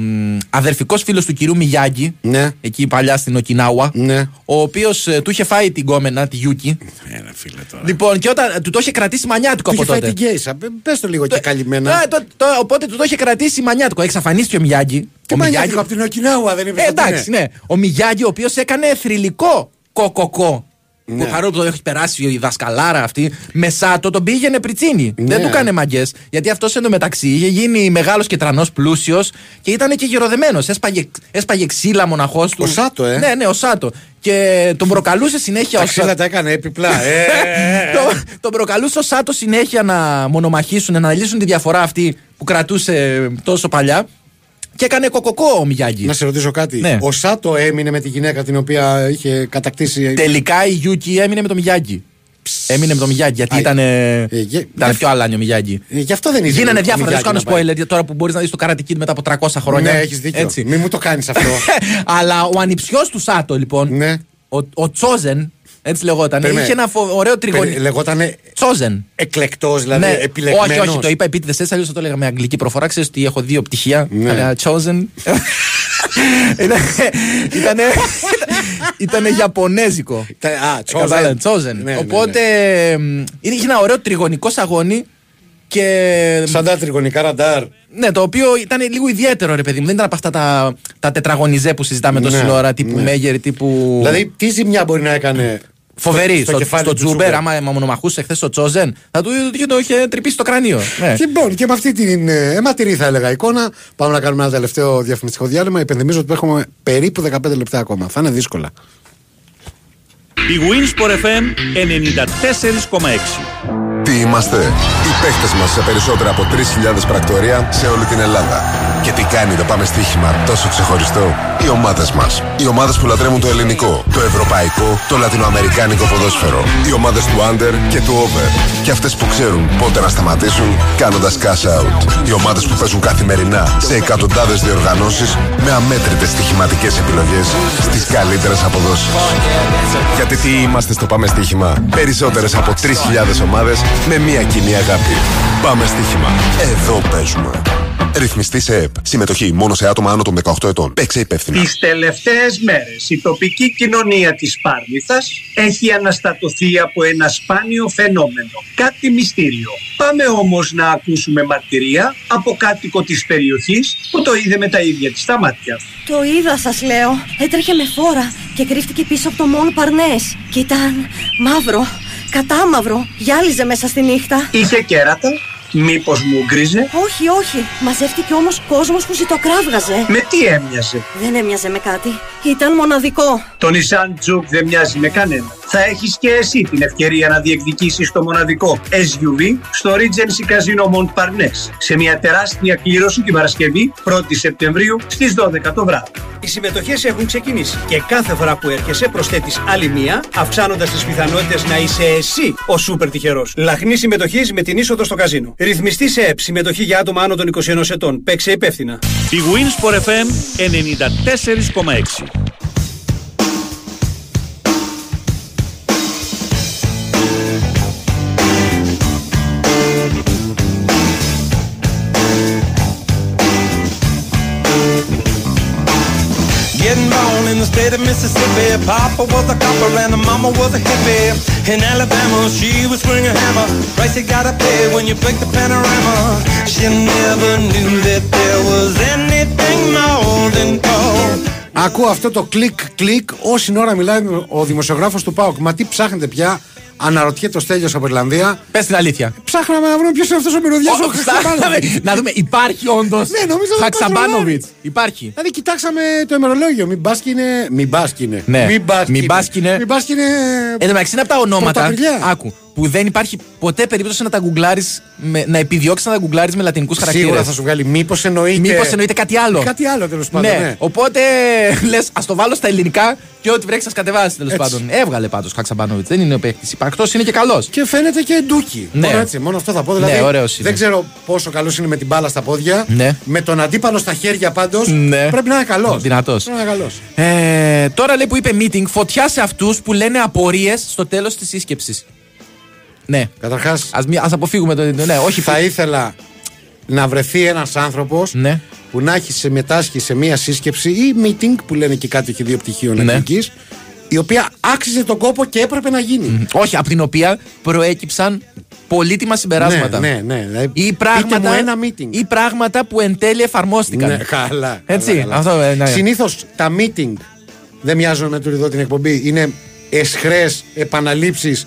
S3: αδερφικός φίλος του κυρίου Μιγιάγκη.
S2: Ναι.
S3: Εκεί παλιά στην Οκινάουα.
S2: Ναι.
S3: Ο οποίος του είχε φάει την κόμενα, τη Γιούκη.
S2: Ένα φίλε τώρα.
S3: Λοιπόν, και όταν του το είχε κρατήσει μανιάτικο
S2: Του
S3: από
S2: είχε φάει
S3: τότε.
S2: την Γκέισα. Πες το λίγο και καλυμμένα.
S3: Ε, το- το- οπότε του το είχε κρατήσει μανιάτικο. Εξαφανίστηκε ο Μιγιάγκη.
S2: Τι
S3: ο
S2: μαγιάτικο από την Οκινάουα δεν είπες.
S3: ε, εντάξει, ναι. Ο Μιγιάγκη, ο οποίος έκανε θρηλυκό κοκοκό.
S2: Ναι.
S3: Που παρόλο που το έχει περάσει η δασκαλάρα αυτή, με σάτο τον πήγαινε πριτσίνη.
S2: Ναι.
S3: Δεν του έκανε μαγκές. Γιατί αυτός εντωμεταξύ είχε γίνει μεγάλος και τρανός πλούσιος και ήταν και γεροδεμένο. Έσπαγε, έσπαγε ξύλα μοναχός του.
S2: Ο Σάτο, ε.
S3: Ναι, ναι, ο Σάτο. Και τον προκαλούσε συνέχεια
S2: Τα
S3: ο
S2: ξύλα τα έκανε έπιπλα. Ε, ε, ε. (laughs)
S3: το, τον προκαλούσε ο Σάτο συνέχεια να μονομαχήσουν, να λύσουν τη διαφορά αυτή που κρατούσε τόσο παλιά. Και έκανε κοκοκό ο Μιγιάγκη.
S2: Να σε ρωτήσω κάτι.
S3: Ναι.
S2: Ο Σάτο έμεινε με τη γυναίκα την οποία είχε κατακτήσει.
S3: Τελικά η Γιούκη έμεινε με το Μιγιάγκη. Έμεινε με το Μιγιάγκη γιατί
S2: Α,
S3: ήταν.
S2: ε, γε-
S3: Ήταν πιο αλάνιο ο Μιγιάγκη.
S2: Ε, Γι' αυτό δεν ήθελε.
S3: Γίνανε
S2: ο
S3: διάφορα, δεν σου
S2: Μιγιάκη
S3: κάνω
S2: να πάει.
S3: spoiler γιατί τώρα που μπορείς να δεις το Karate Kid μετά από 300 χρόνια.
S2: Ναι, έχεις δίκιο.
S3: Έτσι.
S2: Μην μου το κάνεις αυτό. (laughs)
S3: Αλλά ο ανιψιός του Σάτο λοιπόν,
S2: ναι.
S3: ο, ο Τσόζεν, έτσι λεγόταν,
S2: Περίμενε.
S3: είχε ένα φο- ωραίο τριγωνικό.
S2: Περι- Λεγότανε
S3: Τσόζεν.
S2: εκλεκτός, δηλαδή
S3: ναι,
S2: επιλεγμένος.
S3: όχι, όχι, το είπα επίτηδες έτσι, αλλιώς θα το έλεγα με αγγλική προφορά. Ξέρεις ότι έχω δύο πτυχία.
S2: Ναι.
S3: Θα έλεγα chosen. Ήτανε, ήτανε Ιαπωνέζικο.
S2: Τα- Α,
S3: Κατάλαβε,
S2: chosen.
S3: chosen.
S2: Ναι, ναι, ναι.
S3: Οπότε μ, είχε ένα ωραίο τριγωνικό σαγόνι και.
S2: Σαν τα τριγωνικά ραντάρ.
S3: Ναι, το οποίο ήταν λίγο ιδιαίτερο, ρε παιδί μου. Δεν ήταν από αυτά τα, τα τετραγωνιζέ που συζητάμε τόση
S2: Ναι,
S3: ώρα, τύπου
S2: ναι.
S3: Μέγερ, τύπου.
S2: Δηλαδή, τι ζημιά μπορεί να έκανε.
S3: Φοβερή.
S2: στο
S3: Στο,
S2: κεφάλι
S3: στο
S2: του
S3: Τζούμπερ,
S2: Τζούμπερ.
S3: άμα άμα μονομαχούσε χθες ο Τσόζεν, θα του είχε, το είχε τρυπήσει το κρανίο. Ναι.
S2: Λοιπόν, και με αυτή την ε, αιματηρή θα έλεγα εικόνα, πάμε να κάνουμε ένα τελευταίο διαφημιστικό διάλειμμα. Υπενθυμίζω ότι έχουμε περίπου 15 λεπτά ακόμα. Θα είναι δύσκολα.
S4: Η Winsport FM 94,6
S15: Τι είμαστε, οι παίχτες μας σε περισσότερα από 3.000 πρακτορία σε όλη την Ελλάδα. Και τι κάνει το πάμε στοίχημα τόσο ξεχωριστό; Οι ομάδες μας. Οι ομάδες που λατρεύουν το ελληνικό, το ευρωπαϊκό, το λατινοαμερικάνικο ποδόσφαιρο. Οι ομάδες του under και του over. Και αυτές που ξέρουν πότε να σταματήσουν κάνοντας cash out. Οι ομάδες που παίζουν καθημερινά σε εκατοντάδες διοργανώσεις με αμέτρητες στοιχηματικές επιλογές στις καλύτερες αποδόσεις. Γιατί τι είμαστε στο Πάμε Στοίχημα; Περισσότερες από 3.000 ομάδες με μία κοινή αγάπη. Πάμε Στοίχημα. Εδώ παίζουμε. Ρυθμιστή σε ΕΠ. Συμμετοχή μόνο σε άτομα άνω των 18 ετών. Παίξε υπεύθυνα.
S16: Τις τελευταίες μέρες η τοπική κοινωνία της Πάρνηθας έχει αναστατωθεί από ένα σπάνιο φαινόμενο. Κάτι μυστήριο. Πάμε όμως να ακούσουμε μαρτυρία από κάτοικο της περιοχής που το είδε με τα ίδια της τα μάτια.
S17: Το είδα, σας λέω. Έτρεχε με φόρα και κρύφτηκε πίσω από το Μον Παρνές. Και ήταν μαύρο, κατάμαυρο. Γυάλιζε μέσα στη νύχτα.
S16: Είχε κέρατα, μήπως μου γκρίζε;
S17: Όχι, όχι. Μαζεύτηκε όμως κόσμος που ζητοκράβγαζε.
S16: Με τι έμοιαζε;
S17: Δεν έμοιαζε με κάτι. Ήταν μοναδικό.
S16: Το Nissan Juke δεν μοιάζει με κανένα. Θα έχεις και εσύ την ευκαιρία να διεκδικήσεις το μοναδικό SUV στο Regency Casino Montparnasse σε μια τεράστια κλήρωση την Παρασκευή 1η Σεπτεμβρίου στις 12 το βράδυ.
S18: Οι συμμετοχές έχουν ξεκινήσει και κάθε φορά που έρχεσαι προσθέτεις άλλη μία, αυξάνοντας τις πιθανότητες να είσαι εσύ ο σούπερ τυχερός. Λαχνή συμμετοχής με την είσοδο στο καζίνο. Ρυθμιστή σε ΕΠ, συμμετοχή για άτομα άνω των 21 ετών. Παίξε υπεύθυνα.
S4: Η Winsport FM 94,6
S19: Getting born in the state of Mississippi. Papa was a copper and the mama was a hippie. In Alabama, she was swing a hammer. Price you gotta pay when you break the panorama. She never knew that there was anything more than gold.
S2: Ακούω αυτό το κλικ κλικ όση ώρα μιλάει ο δημοσιογράφος του ΠΑΟΚ. Μα τι ψάχνετε πια, αναρωτιέται ο Στέλιος από Ιρλανδία.
S3: Πες την αλήθεια.
S2: Ψάχναμε να βρούμε ποιος είναι αυτός ο μυρωδιάς ο
S3: Ω, ψάχναμε να δούμε, υπάρχει όντως.
S2: Ναι, νομίζω ότι
S3: Χαξαμπάνοβιτ. Υπάρχει.
S2: Δηλαδή, κοιτάξαμε το ημερολόγιο. Μην πας και είναι. Μην πας και είναι.
S3: Ναι.
S2: Μην πας και
S3: Μην
S2: είναι.
S3: πας και είναι.
S2: Μην πας και είναι.
S3: Εν τω μεταξύ είναι από τα ονόματα.
S2: Πρωταπριλιά.
S3: Άκου. Που δεν υπάρχει ποτέ περίπτωση να τα γκουγκλάρεις, να επιδιώξεις να τα γκουγκλάρεις με λατινικούς χαρακτήρες.
S2: Σίγουρα θα σου βγάλει. Μήπως εννοείται.
S3: Μήπως εννοείται κάτι άλλο.
S2: Κάτι άλλο τέλος πάντων.
S3: Ναι.
S2: ναι.
S3: Οπότε (laughs) λες, ας το βάλω στα ελληνικά και ό,τι βρέξει, ας κατεβάσεις τέλος
S2: Έτσι.
S3: πάντων. Έβγαλε πάντως ο Χαξαμπάνοβιτς. Δεν είναι ο παίκτης. Υπαρκτός είναι και καλός.
S2: Και φαίνεται και ντούκι.
S3: Ναι.
S2: Μόνο, έτσι, μόνο αυτό θα πω. Δηλαδή,
S3: Ναι, ωραίος είναι.
S2: δεν ξέρω πόσο καλός είναι με την μπάλα στα πόδια.
S3: Ναι.
S2: Με τον αντίπαλο στα χέρια πάντως.
S3: Ναι.
S2: Πρέπει να είναι καλός.
S3: Δυνατός.
S2: Πρέπει να είναι καλός.
S3: Ε, τώρα λέει που είπε meeting, φωτιά σε αυτούς που λένε απορίες στο τέλος της σύσκεψης. Ναι.
S2: Καταρχάς.
S3: Α ας αποφύγουμε το. Ναι, όχι.
S2: Θα ήθελα να βρεθεί ένας άνθρωπος
S3: Ναι.
S2: που να έχει συμμετάσχει σε μία σύσκεψη ή meeting που λένε και κάτι έχει δύο πτυχίων
S3: Ναι.
S2: ελληνικής, η οποία άξιζε τον κόπο και έπρεπε να γίνει.
S3: Όχι, από την οποία προέκυψαν πολύτιμα συμπεράσματα.
S2: Ναι, ναι, ναι. Δηλαδή,
S3: Ή
S2: πείτε
S3: πράγματα,
S2: μου ένα meeting.
S3: ή πράγματα που εν τέλει εφαρμόστηκαν.
S2: Ναι, καλά.
S3: Έτσι,
S2: καλά, καλά.
S3: αυτό, ε, ναι.
S2: Συνήθως τα meeting δεν μοιάζουν με το εδώ την εκπομπή. Είναι εσχρές επαναλήψεις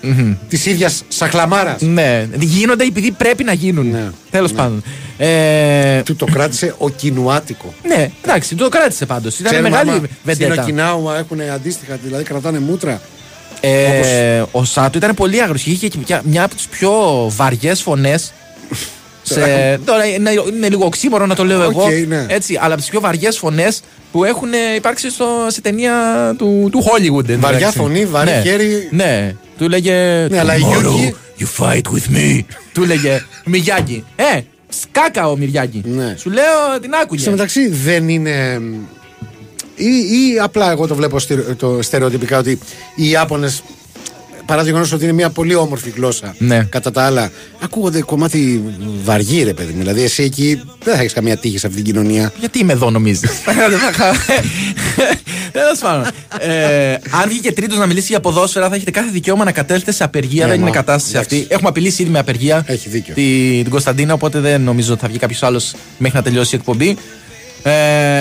S2: της ίδιας σαχλαμάρας.
S3: Ναι, γίνονται επειδή πρέπει να γίνουν.
S2: Ναι.
S3: Τέλος πάντων. Ε,
S2: Του το κράτησε ο Κινουάτικο.
S3: ναι, εντάξει, το κράτησε πάντως. Ήταν
S2: Ξέρουμε
S3: μεγάλη
S2: άμα Στην
S3: βεντέτα.
S2: Οκινάουα έχουν αντίστοιχα, δηλαδή κρατάνε μούτρα.
S3: Ε, ο Σάτου ήταν πολύ άγριος. Είχε και μια, μια από τις πιο βαριές φωνές. Σε, τώρα είναι, είναι λίγο οξύμορο να το λέω εγώ.
S2: Οκ, ναι.
S3: Έτσι, αλλά από τις πιο βαριές φωνές που έχουν ε, υπάρξει στο, σε ταινία του, του Hollywood. εν τω
S2: Βαριά
S3: μεταξύ.
S2: φωνή, βαρύ
S3: ναι.
S2: χέρι.
S3: Ναι, του λέγε.
S2: Ναι, αλλά η
S3: «Tomorrow
S2: Γιούκη-
S3: You fight with me. του λέγε Μιγιάκη. Ε, σκάκα ο Μυριάκη.
S2: Ναι.
S3: Σου λέω την άκουγες.
S2: Στο μεταξύ δεν είναι. Ή, ή απλά εγώ το βλέπω στερε- το στερεοτυπικά ότι οι Ιάπωνες. Παρά το γεγονός ότι είναι μια πολύ όμορφη γλώσσα.
S3: Ναι.
S2: Κατά τα άλλα, ακούγονται κομμάτι βαργή, ρε παιδί μου. Δηλαδή, εσύ εκεί δεν θα έχεις καμία τύχη σε αυτήν την κοινωνία.
S3: Γιατί είμαι εδώ, νομίζεις; (laughs) Τέλος πάντων. Ε, αν βγήκε τρίτος να μιλήσει για ποδόσφαιρα, θα έχετε κάθε δικαίωμα να κατέλθετε σε απεργία.
S2: Ναι,
S3: δεν είναι
S2: μα,
S3: κατάσταση
S2: εντάξει.
S3: αυτή. Έχουμε απειλήσει ήδη με απεργία
S2: Έχει δίκιο.
S3: τη- την Κωνσταντίνα, οπότε δεν νομίζω ότι θα βγει κάποιος άλλος μέχρι να τελειώσει η εκπομπή. Ε,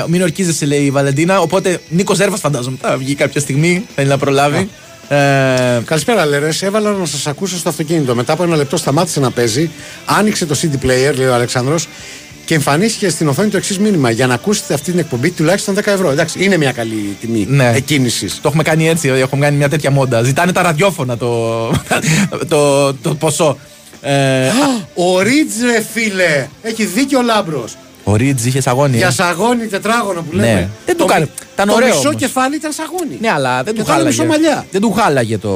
S3: μην ορκίζεσαι, λέει η Βαλεντίνα. Οπότε Νίκος Ζέρβας, φαντάζομαι, θα βγει κάποια στιγμή. Θέλει να προλάβει. Ε,
S2: Καλησπέρα, Λέρε. Έβαλα να σας ακούσω στο αυτοκίνητο. Μετά από ένα λεπτό σταμάτησε να παίζει. Άνοιξε το CD player, λέει ο Αλεξάνδρο, και εμφανίστηκε στην οθόνη το εξής μήνυμα. Για να ακούσετε αυτή την εκπομπή, τουλάχιστον 10 ευρώ. Εντάξει, είναι μια καλή τιμή
S3: Ναι.
S2: εκκίνησης.
S3: Το έχουμε κάνει έτσι, έχουμε κάνει μια τέτοια μόντα. Ζητάνε τα ραδιόφωνα το, (laughs) το, το, ποσό. Ε,
S2: Ο Ρίτζ, ρε φίλε! Έχει δίκιο ο Λάμπρος.
S3: Ο Ρίτζ είχε σαγόνι. ε.
S2: Για σαγόνι τετράγωνο που
S3: Ναι.
S2: λέμε.
S3: Δεν του
S2: Το
S3: κάνει.
S2: μι-
S3: Ήταν
S2: το
S3: ωραίο
S2: μισό
S3: όμως.
S2: κεφάλι ήταν σαγόνι.
S3: Ναι, αλλά δεν
S2: Του
S3: του,
S2: χάλαγε
S3: χάλαγε.
S2: μαλλιά.
S3: Δεν του χάλαγε το.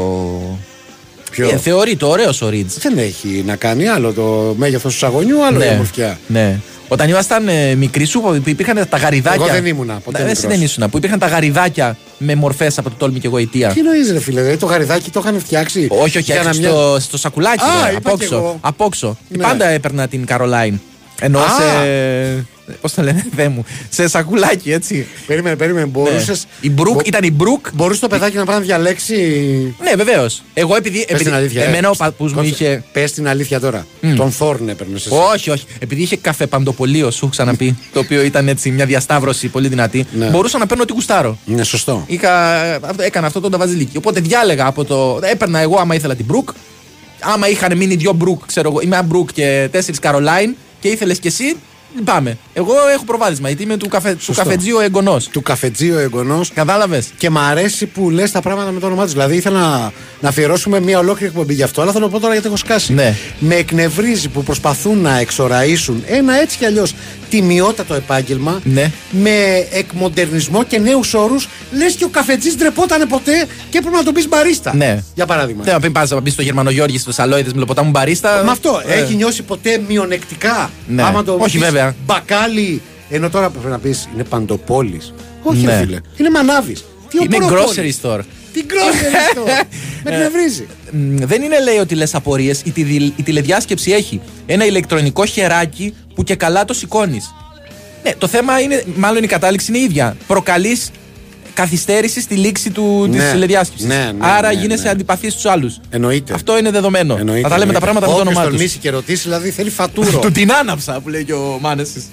S2: Ποιο;
S3: Ε, θεωρείται ωραίος ο Ρίτζ.
S2: Δεν έχει να κάνει άλλο το μέγεθος του σαγονιού, άλλο η ομορφιά.
S3: ναι. Όταν ήμασταν ε, μικροί σου, που υπήρχαν τα γαριδάκια.
S2: Εγώ δεν ήμουνα ποτέ
S3: Ναι, εσύ
S2: μικρός.
S3: δεν ήσουν. Που υπήρχαν τα γαριδάκια με μορφές από το τόλμη και γοητεία.
S2: Τι νοεί, ρε φίλε, δηλαδή το γαριδάκι το είχαν φτιάξει.
S3: Όχι, όχι,
S2: για να
S3: έξω
S2: μια-
S3: στο, στο σακουλάκι.
S2: Α,
S3: ρε,
S2: είπα
S3: από
S2: κι
S3: όξω.
S2: εγώ.
S3: Από όξω.
S2: Ναι.
S3: Πάντα έπαιρνα την Καρολάιν. Ενώ
S2: Α.
S3: σε. Πώς το λένε, δε μου. Σε σακουλάκι, έτσι.
S2: Περίμενε, περίμενε. Μπορούσε.
S3: Ναι. Η Μπρουκ ήταν η Μπρουκ.
S2: Μπορούσες το παιδάκι να πάει να διαλέξει.
S3: Ναι, βεβαίως. Εγώ επειδή.
S2: Πες
S3: επειδή
S2: την αλήθεια. ε.
S3: εμένα ο παππούς μου
S2: Κόψε.
S3: είχε.
S2: Πες την αλήθεια τώρα. Τον Θόρν έπαιρνες.
S3: Όχι, όχι. Επειδή είχε καφέ παντοπολείο, σου έχω ξαναπεί. το οποίο ήταν έτσι μια διασταύρωση πολύ δυνατή.
S2: Ναι.
S3: Μπορούσα να παίρνω ό,τι γουστάρω.
S2: Είναι σωστό.
S3: Είχα, αυτό- έκανα αυτό το ταβαζιλίκι. Οπότε διάλεγα από το. Έπαιρνα εγώ άμα ήθελα την Μπρουκ. Άμα είχαν μείνει δύο Μπρουκ, ξέρω εγώ, είμαι ένα Μπρουκ και τέσσερις Καρολάιν και ήθελες κι εσύ, πάμε. Εγώ έχω προβάδισμα γιατί είμαι του, καφε, του
S2: Σωστό.
S3: καφετζίου εγγονός.
S2: Του καφετζίου εγγονός.
S3: Κατάλαβες;
S2: Και μ' αρέσει που λες τα πράγματα με το όνομά τους. Δηλαδή ήθελα να, να αφιερώσουμε μια ολόκληρη εκπομπή γι' αυτό, αλλά θέλω να πω τώρα γιατί έχω σκάσει.
S3: Ναι.
S2: Με εκνευρίζει που προσπαθούν να εξοραίσουν ένα έτσι κι αλλιώς τιμιότατο επάγγελμα
S3: Ναι.
S2: με εκμοντερνισμό και νέους όρους. Λες και ο καφετζής ντρεπότανε ποτέ και έπρεπε να τον πεις μπαρίστα.
S3: Ναι.
S2: Για παράδειγμα.
S3: Δεν να πει να πεις στο Γερμανογιώργη στο Σαλόιδε με ποτάμου μπαρίστα.
S2: Με αυτό,
S3: Ε,
S2: έχει νιώσει ποτέ μειονεκτικά.
S3: Ναι.
S2: Άμα το
S3: Όχι,
S2: πεις
S3: βέβαια.
S2: Μπακάλι, ενώ τώρα πρέπει να πεις είναι παντοπόλης. Όχι,
S3: Ναι.
S2: ρε φίλε. Είναι μανάβης. Τι
S3: Είναι
S2: οποροπόλης.
S3: grocery store.
S2: Τι grocery (laughs) store. Με εκνευρίζει.
S3: Μ, δεν είναι λέει ότι λες απορίες. Η, τηλε- η τηλεδιάσκεψη έχει ένα ηλεκτρονικό χεράκι που και καλά το σηκώνεις. Ναι, το θέμα είναι, μάλλον η κατάληξη είναι η ίδια. Προκαλείς καθυστέρηση στη λήξη του,
S2: Ναι.
S3: της τηλεδιάσκεψης.
S2: Ναι, ναι,
S3: Άρα
S2: ναι,
S3: γίνεσαι
S2: ναι.
S3: αντιπαθής στους άλλους.
S2: Εννοείται.
S3: Αυτό είναι δεδομένο.
S2: Εννοείται,
S3: θα τα λέμε τα
S2: εννοείται.
S3: πράγματα με το
S2: Όποιος
S3: όνομά τους.
S2: τολμήσει και ρωτήσει, δηλαδή θέλει φατούρο. (laughs)
S3: Του την άναψα που λέει και ο Μάνεσης.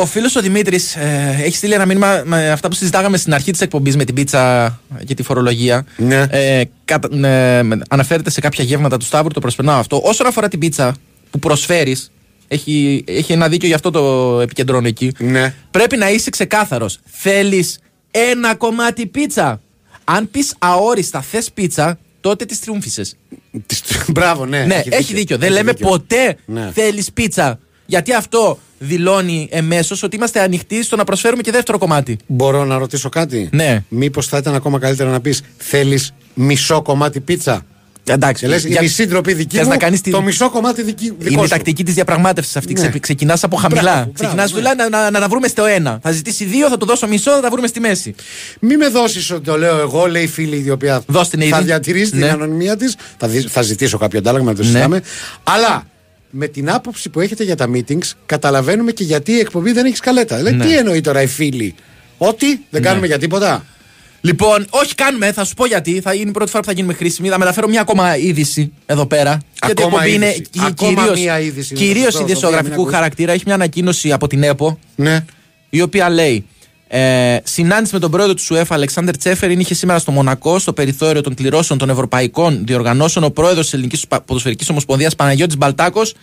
S3: Ο Ο φίλος ο Δημήτρης ε, έχει στείλει ένα μήνυμα με αυτά που συζητάγαμε στην αρχή της εκπομπής με την πίτσα και τη φορολογία.
S2: Ναι.
S3: Ε, κατα- ε, με- αναφέρεται σε κάποια γεύματα του Σταύρου, το προσπερνάω αυτό. Όσον αφορά την πίτσα που προσφέρεις, έχει, έχει ένα δίκιο γι' αυτό το επικεντρώνω εκεί.
S2: Ναι.
S3: Πρέπει να είσαι ξεκάθαρος. Θέλεις ένα κομμάτι πίτσα. Αν πεις αόριστα θες πίτσα, τότε τη τριούμφισες. (laughs)
S2: Μπράβο, ναι.
S3: Ναι, έχεις, δίκιο. Δεν
S2: Έχεις
S3: λέμε
S2: δίκιο.
S3: ποτέ
S2: Ναι.
S3: θέλεις πίτσα. Γιατί αυτό δηλώνει εμέσως ότι είμαστε ανοιχτοί στο να προσφέρουμε και δεύτερο κομμάτι.
S2: Μπορώ να ρωτήσω κάτι;
S3: Ναι.
S2: Μήπως θα ήταν ακόμα καλύτερα να πεις Θέλεις μισό κομμάτι πίτσα;
S3: Εντάξει.
S2: Και λες, η
S3: για-
S2: μισή ντροπή δική
S3: θες
S2: μου,
S3: να κάνεις τη-
S2: το μισό κομμάτι δική, δικό
S3: Είναι η
S2: σου.
S3: τακτική της διαπραγμάτευσης αυτή.
S2: Ναι.
S3: Ξε, Ξεκινάς από χαμηλά.
S2: Μπράβο,
S3: Ξεκινάς,
S2: μπράβο,
S3: του λέει να, να, να τα βρούμε στο ένα. Θα ζητήσει δύο, θα του δώσω μισό, θα τα βρούμε στη μέση.
S2: Μη με δώσεις ότι το λέω εγώ, λέει η φίλη η οποία
S3: Δώσ' την
S2: θα
S3: ήδη.
S2: διατηρήσει
S3: Ναι.
S2: την ανωνυμία της. Θα, δι- θα ζητήσω κάποιο αντάλλαγμα, να το
S3: Ναι.
S2: συζητάμε. Αλλά με την άποψη που έχετε για τα meetings, καταλαβαίνουμε και γιατί η εκπομπή δεν έχει σκαλέτα. Λέει,
S3: Ναι.
S2: τι εννοεί τώρα η φίλη. Ότι δεν κάνουμε για τίποτα;
S3: Λοιπόν, όχι κάνουμε, θα σου πω γιατί. Θα είναι η πρώτη φορά που θα γίνουμε χρήσιμοι. Θα μεταφέρω μια ακόμα είδηση εδώ πέρα. γιατί η
S2: Ακόμα
S3: εκπομπή είναι
S2: είδηση. Ακόμα
S3: κυρίως-
S2: μία είδηση.
S3: κυρίως
S2: Σωστό, Σοφία,
S3: ιδιοσιογραφικού
S2: μην ακούς.
S3: χαρακτήρα. Έχει μια ανακοίνωση από την ΕΠΟ.
S2: Ναι.
S3: η οποία λέει ε, συνάντηση με τον πρόεδρο του ΣΟΕΦ, Αλεξάνδρ Τσέφεριν, είχε σήμερα στο Μονακό, στο περιθώριο των κληρώσεων των Ευρωπαϊκών Διοργανώσεων, ο πρόεδρος της Ελληνικής Ποδοσφαιρικής Ομοσπονδίας Παναγιώτης Μπαλτάκος.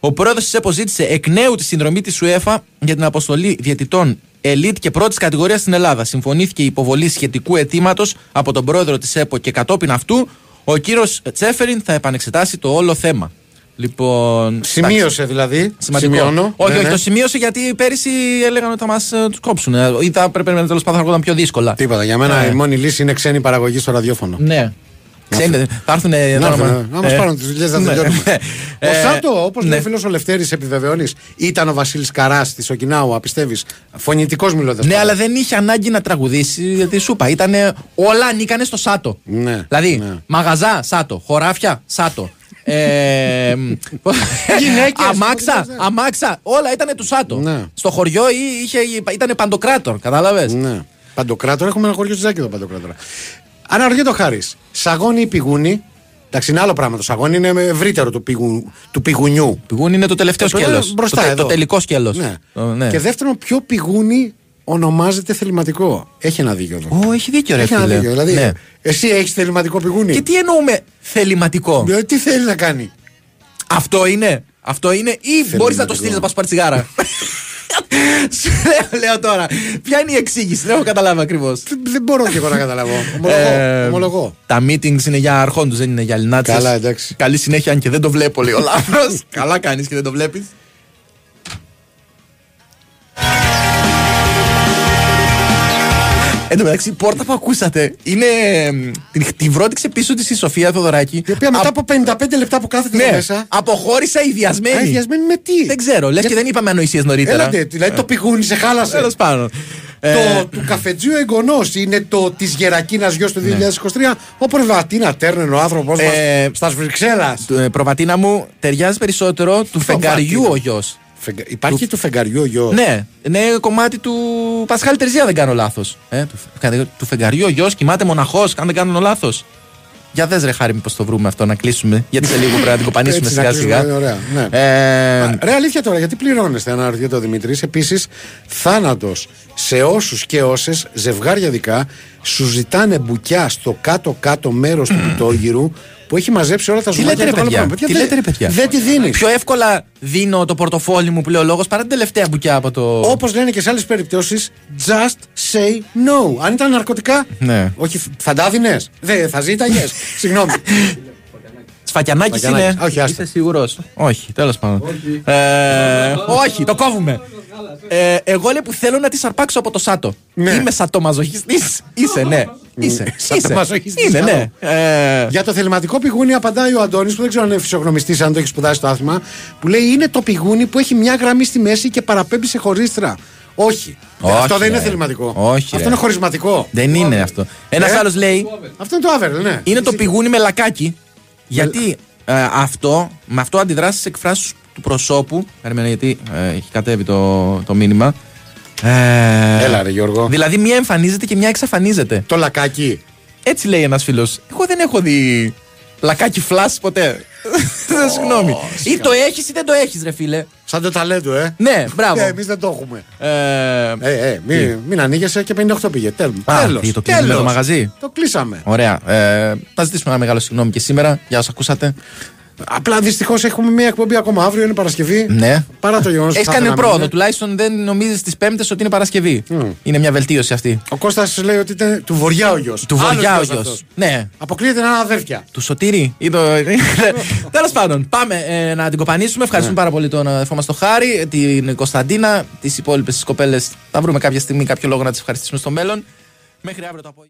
S3: Ο πρόεδρος της ΕΠΟ ζήτησε εκ νέου τη συνδρομή της ΣΟΕΦΑ για την αποστολή διαιτητών ελίτ και πρώτης κατηγορίας στην Ελλάδα. Συμφωνήθηκε η υποβολή σχετικού αιτήματος από τον πρόεδρο της ΕΠΟ και κατόπιν αυτού ο κύριος Τσέφεριν θα επανεξετάσει το όλο θέμα. Λοιπόν.
S2: Σημείωσε δηλαδή.
S3: Σημαντικό.
S2: Σημειώνω.
S3: Όχι,
S2: Ναι,
S3: όχι,
S2: ναι.
S3: το σημείωσε γιατί πέρυσι έλεγαν ότι θα μας τους κόψουν. Ε, Ή θα πρέπει να τέλος πάντων να έρχονταν πιο δύσκολα.
S2: Τίποτα. Για μένα
S3: Ε,
S2: η μόνη λύση είναι ξένη παραγωγή στο ραδιόφωνο.
S3: Ναι. Ξένοι, θα έρθουν εδώ
S2: Να
S3: να
S2: έρθουν, να μας
S3: ε,
S2: πάρουν τις δουλειές να
S3: ναι.
S2: τελειώνουμε. Ο
S3: Ε,
S2: Σάτο, όπως
S3: ναι.
S2: λέει ο φίλος ο Λευτέρης, επιβεβαιώνεις, ήταν ο Βασίλης Καράς της Οκινάου, πιστεύει. Φωνητικός μιλώντα.
S3: Ναι, αλλά δεν είχε ανάγκη να τραγουδήσει γιατί σου είπα. Ήτανε, όλα ανήκανε στο Σάτο.
S2: Ναι.
S3: Δηλαδή, μαγαζά, Σάτο. Χωράφια, Σάτο. Ε,
S2: Γυναίκες,
S3: αμάξα, αμάξα, όλα ήταν του Σάτο.
S2: Ναι.
S3: Στο χωριό είχε, ήταν παντοκράτορ, κατάλαβες;
S2: Ναι. Παντοκράτορα, έχουμε ένα χωριό Ζάκη εδώ παντοκράτορα. Αναρωτιέται ο Χάρης, σαγόνι ή πηγούνι. Εντάξει, είναι άλλο πράγμα. Το σαγόνι είναι ευρύτερο του, πηγου, του πηγουνιού.
S3: Πηγούνι είναι το τελευταίο
S2: Το πρώτο
S3: σκέλος.
S2: μπροστά
S3: το, τε-
S2: εδώ.
S3: το τελικό σκέλος.
S2: Ναι. Και δεύτερον, ποιο πηγούνι ονομάζεται θεληματικό. Έχει ένα δίκιο εδώ.
S3: Ω, έχει δίκιο, ρε
S2: Έχει ένα
S3: φίλε.
S2: δίκιο. Δηλαδή,
S3: Ναι.
S2: εσύ έχεις θεληματικό πηγούνι.
S3: Και τι εννοούμε θεληματικό;
S2: Δηλαδή, τι θέλεις να κάνει;
S3: Αυτό είναι. Αυτό είναι ή μπορείς να το στείλεις να πας πάρει τσιγάρα. (laughs) Σου λέω, λέω τώρα. Ποια είναι η εξήγηση, δεν έχω καταλάβει ακριβώς.
S2: Δεν μπορώ και εγώ να καταλάβω. Ομολογώ. ομολογώ.
S3: Τα meetings είναι για αρχόντους, δεν είναι για λινάτσες.
S2: Καλά, εντάξει.
S3: Καλή συνέχεια, αν και δεν το βλέπω, λέει ο λάθο. Καλά κάνεις και δεν το βλέπεις. Εν τω μεταξύ, η πόρτα που ακούσατε είναι. εμ, Την, τη βρώτηξε πίσω της η Σοφία Θοδωράκη.
S2: Η οποία μετά από 55 λεπτά που κάθεται
S3: Ναι,
S2: εδώ μέσα.
S3: αποχώρησα ιδιασμένη.
S2: Α, ιδιασμένη με τι;
S3: Δεν ξέρω, λες και δεν είπαμε ανοησίες νωρίτερα.
S2: Έλατε, δηλαδή το πηγούνι σε χάλασε.
S3: Τέλος πάντων.
S2: Το
S3: Ε,
S2: του καφετζίου εγγονός είναι το της Γερακίνας γιος του 2023. Ο Προβατίνα Τέρνεν, ο άνθρωπος
S3: Ναι. Ε,
S2: μας στα Βρυξέλλας.
S3: του- ε, Προβατίνα μου ταιριάζει περισσότερο του φεγγαριού ο γιος.
S2: Υπάρχει του φεγγαριού ο γιο;
S3: Ναι, είναι κομμάτι του Πασχάλη Τερζία, δεν κάνω λάθος. Ε, του, φε- του φεγγαριού ο γιος κοιμάται μοναχός, αν δεν κάνω λάθος. Για δες ρε χάρη μήπως το βρούμε αυτό να κλείσουμε Γιατί σε λίγο πρέπει να την κοπανίσουμε
S2: Έτσι, να
S3: σιγά σιγά
S2: κλείσουμε, ωραία, ναι.
S3: Ε,
S2: Ρε αλήθεια τώρα, γιατί πληρώνεστε, αναρωτιέται ο Δημητρή. Επίσης, θάνατος σε όσους και όσες ζευγάρια δικά σου ζητάνε μπουκιά στο κάτω-κάτω μέρος του (clears throat) πιτόγυρου που έχει μαζέψει όλα τα
S3: Τι
S2: ζουμάτια.
S3: λέτε ρε
S2: και τα άλλα
S3: παιδιά,
S2: πράγματα.
S3: τι
S2: δεν-
S3: λέτε ρε παιδιά;
S2: Δεν τη δίνεις.
S3: Πιο εύκολα δίνω το πορτοφόλι μου που λέει ο λόγος παρά την τελευταία μπουκιά από το...
S2: Όπως λένε και σε άλλες περιπτώσεις, just say no. Αν ήταν ναρκωτικά,
S3: Ναι.
S2: όχι, θα τα δίνες. Δεν θα ζήταγες. (laughs) Συγγνώμη.
S3: Σφακιανάκης
S2: Σφακιανάκης.
S3: είναι.
S2: Όχι, άστα.
S3: Είσαι σίγουρος; Όχι, τέλος πάντων. Ε, όχι, το κόβουμε. Ε, εγώ λέει που θέλω να τη αρπάξω από το Σάτο. Είμαι σατομαζοχιστής. (laughs) Είσαι, ναι. Είσαι. Είσαι.
S2: Σατομαζοχιστής,
S3: Είναι,
S2: καλό.
S3: ναι. Ε,
S2: Για το θεληματικό πηγούνι απαντάει ο Αντώνης, που δεν ξέρω αν είναι φυσιογνωμιστής, αν το έχεις σπουδάσει το άθλημα, που λέει είναι το πηγούνι που έχει μια γραμμή στη μέση και παραπέμπει σε χωρίστρα. Όχι.
S3: Όχι,
S2: αυτό δεν είναι
S3: ρε.
S2: θεληματικό.
S3: Όχι,
S2: αυτό
S3: ρε.
S2: είναι χωρισματικό.
S3: Δεν είναι αυτό. Ένας
S2: Ε;
S3: άλλος λέει
S2: Αυτό είναι το άβερ, ναι.
S3: είναι το πηγούνι με λακάκι. Γιατί ε, αυτό, με αυτό αντιδράσεις στι εκφράσεις του προσώπου. Περίμενα γιατί ε, έχει κατέβει το, το μήνυμα. Ε,
S2: Έλα, ρε Γιώργο.
S3: Δηλαδή μία εμφανίζεται και μία εξαφανίζεται.
S2: Το λακάκι.
S3: Έτσι λέει ένας φίλος. Εγώ δεν έχω δει λακάκι φλάσ ποτέ. (laughs) Συγγνώμη. Ή το έχεις ή δεν το έχεις, ρε φίλε.
S2: Σαν το ταλέντο, ε.
S3: Ναι, μπράβο.
S2: Ε, Εμείς δεν το έχουμε.
S3: Ε,
S2: Ε, ε, μην, μην ανοίγεσαι και 58 πήγε. Τέλος.
S3: Α, τι, το κλείσαμε το μαγαζί;
S2: Το κλείσαμε.
S3: Ωραία. Ε, να ζητήσουμε ένα μεγάλο συγγνώμη και σήμερα για όσα ακούσατε.
S2: Απλά δυστυχώς έχουμε μία εκπομπή ακόμα αύριο, είναι Παρασκευή.
S3: Ναι.
S2: Παρά το γεγονός
S3: Έχεις κάνει πρόοδο. Τουλάχιστον δεν νομίζεις τι Πέμπτες ότι είναι Παρασκευή. Είναι μια βελτίωση αυτή.
S2: Ο Κώστας λέει ότι ήταν του Βοριά ο γιος.
S3: Του Βοριά ο γιος. Ναι.
S2: Αποκλείεται να είναι αδέρφια.
S3: Του Σωτήρη. (laughs) Τέλος πάντων, πάμε ε, να την κοπανίσουμε. Ευχαριστούμε πάρα πολύ τον αδερφό μα τον Χάρη, την Κωνσταντίνα, τις υπόλοιπες κοπέλες. Θα βρούμε κάποια στιγμή κάποιο λόγο να τις ευχαριστήσουμε στο μέλλον. Μέχρι αύριο το απόγευμα.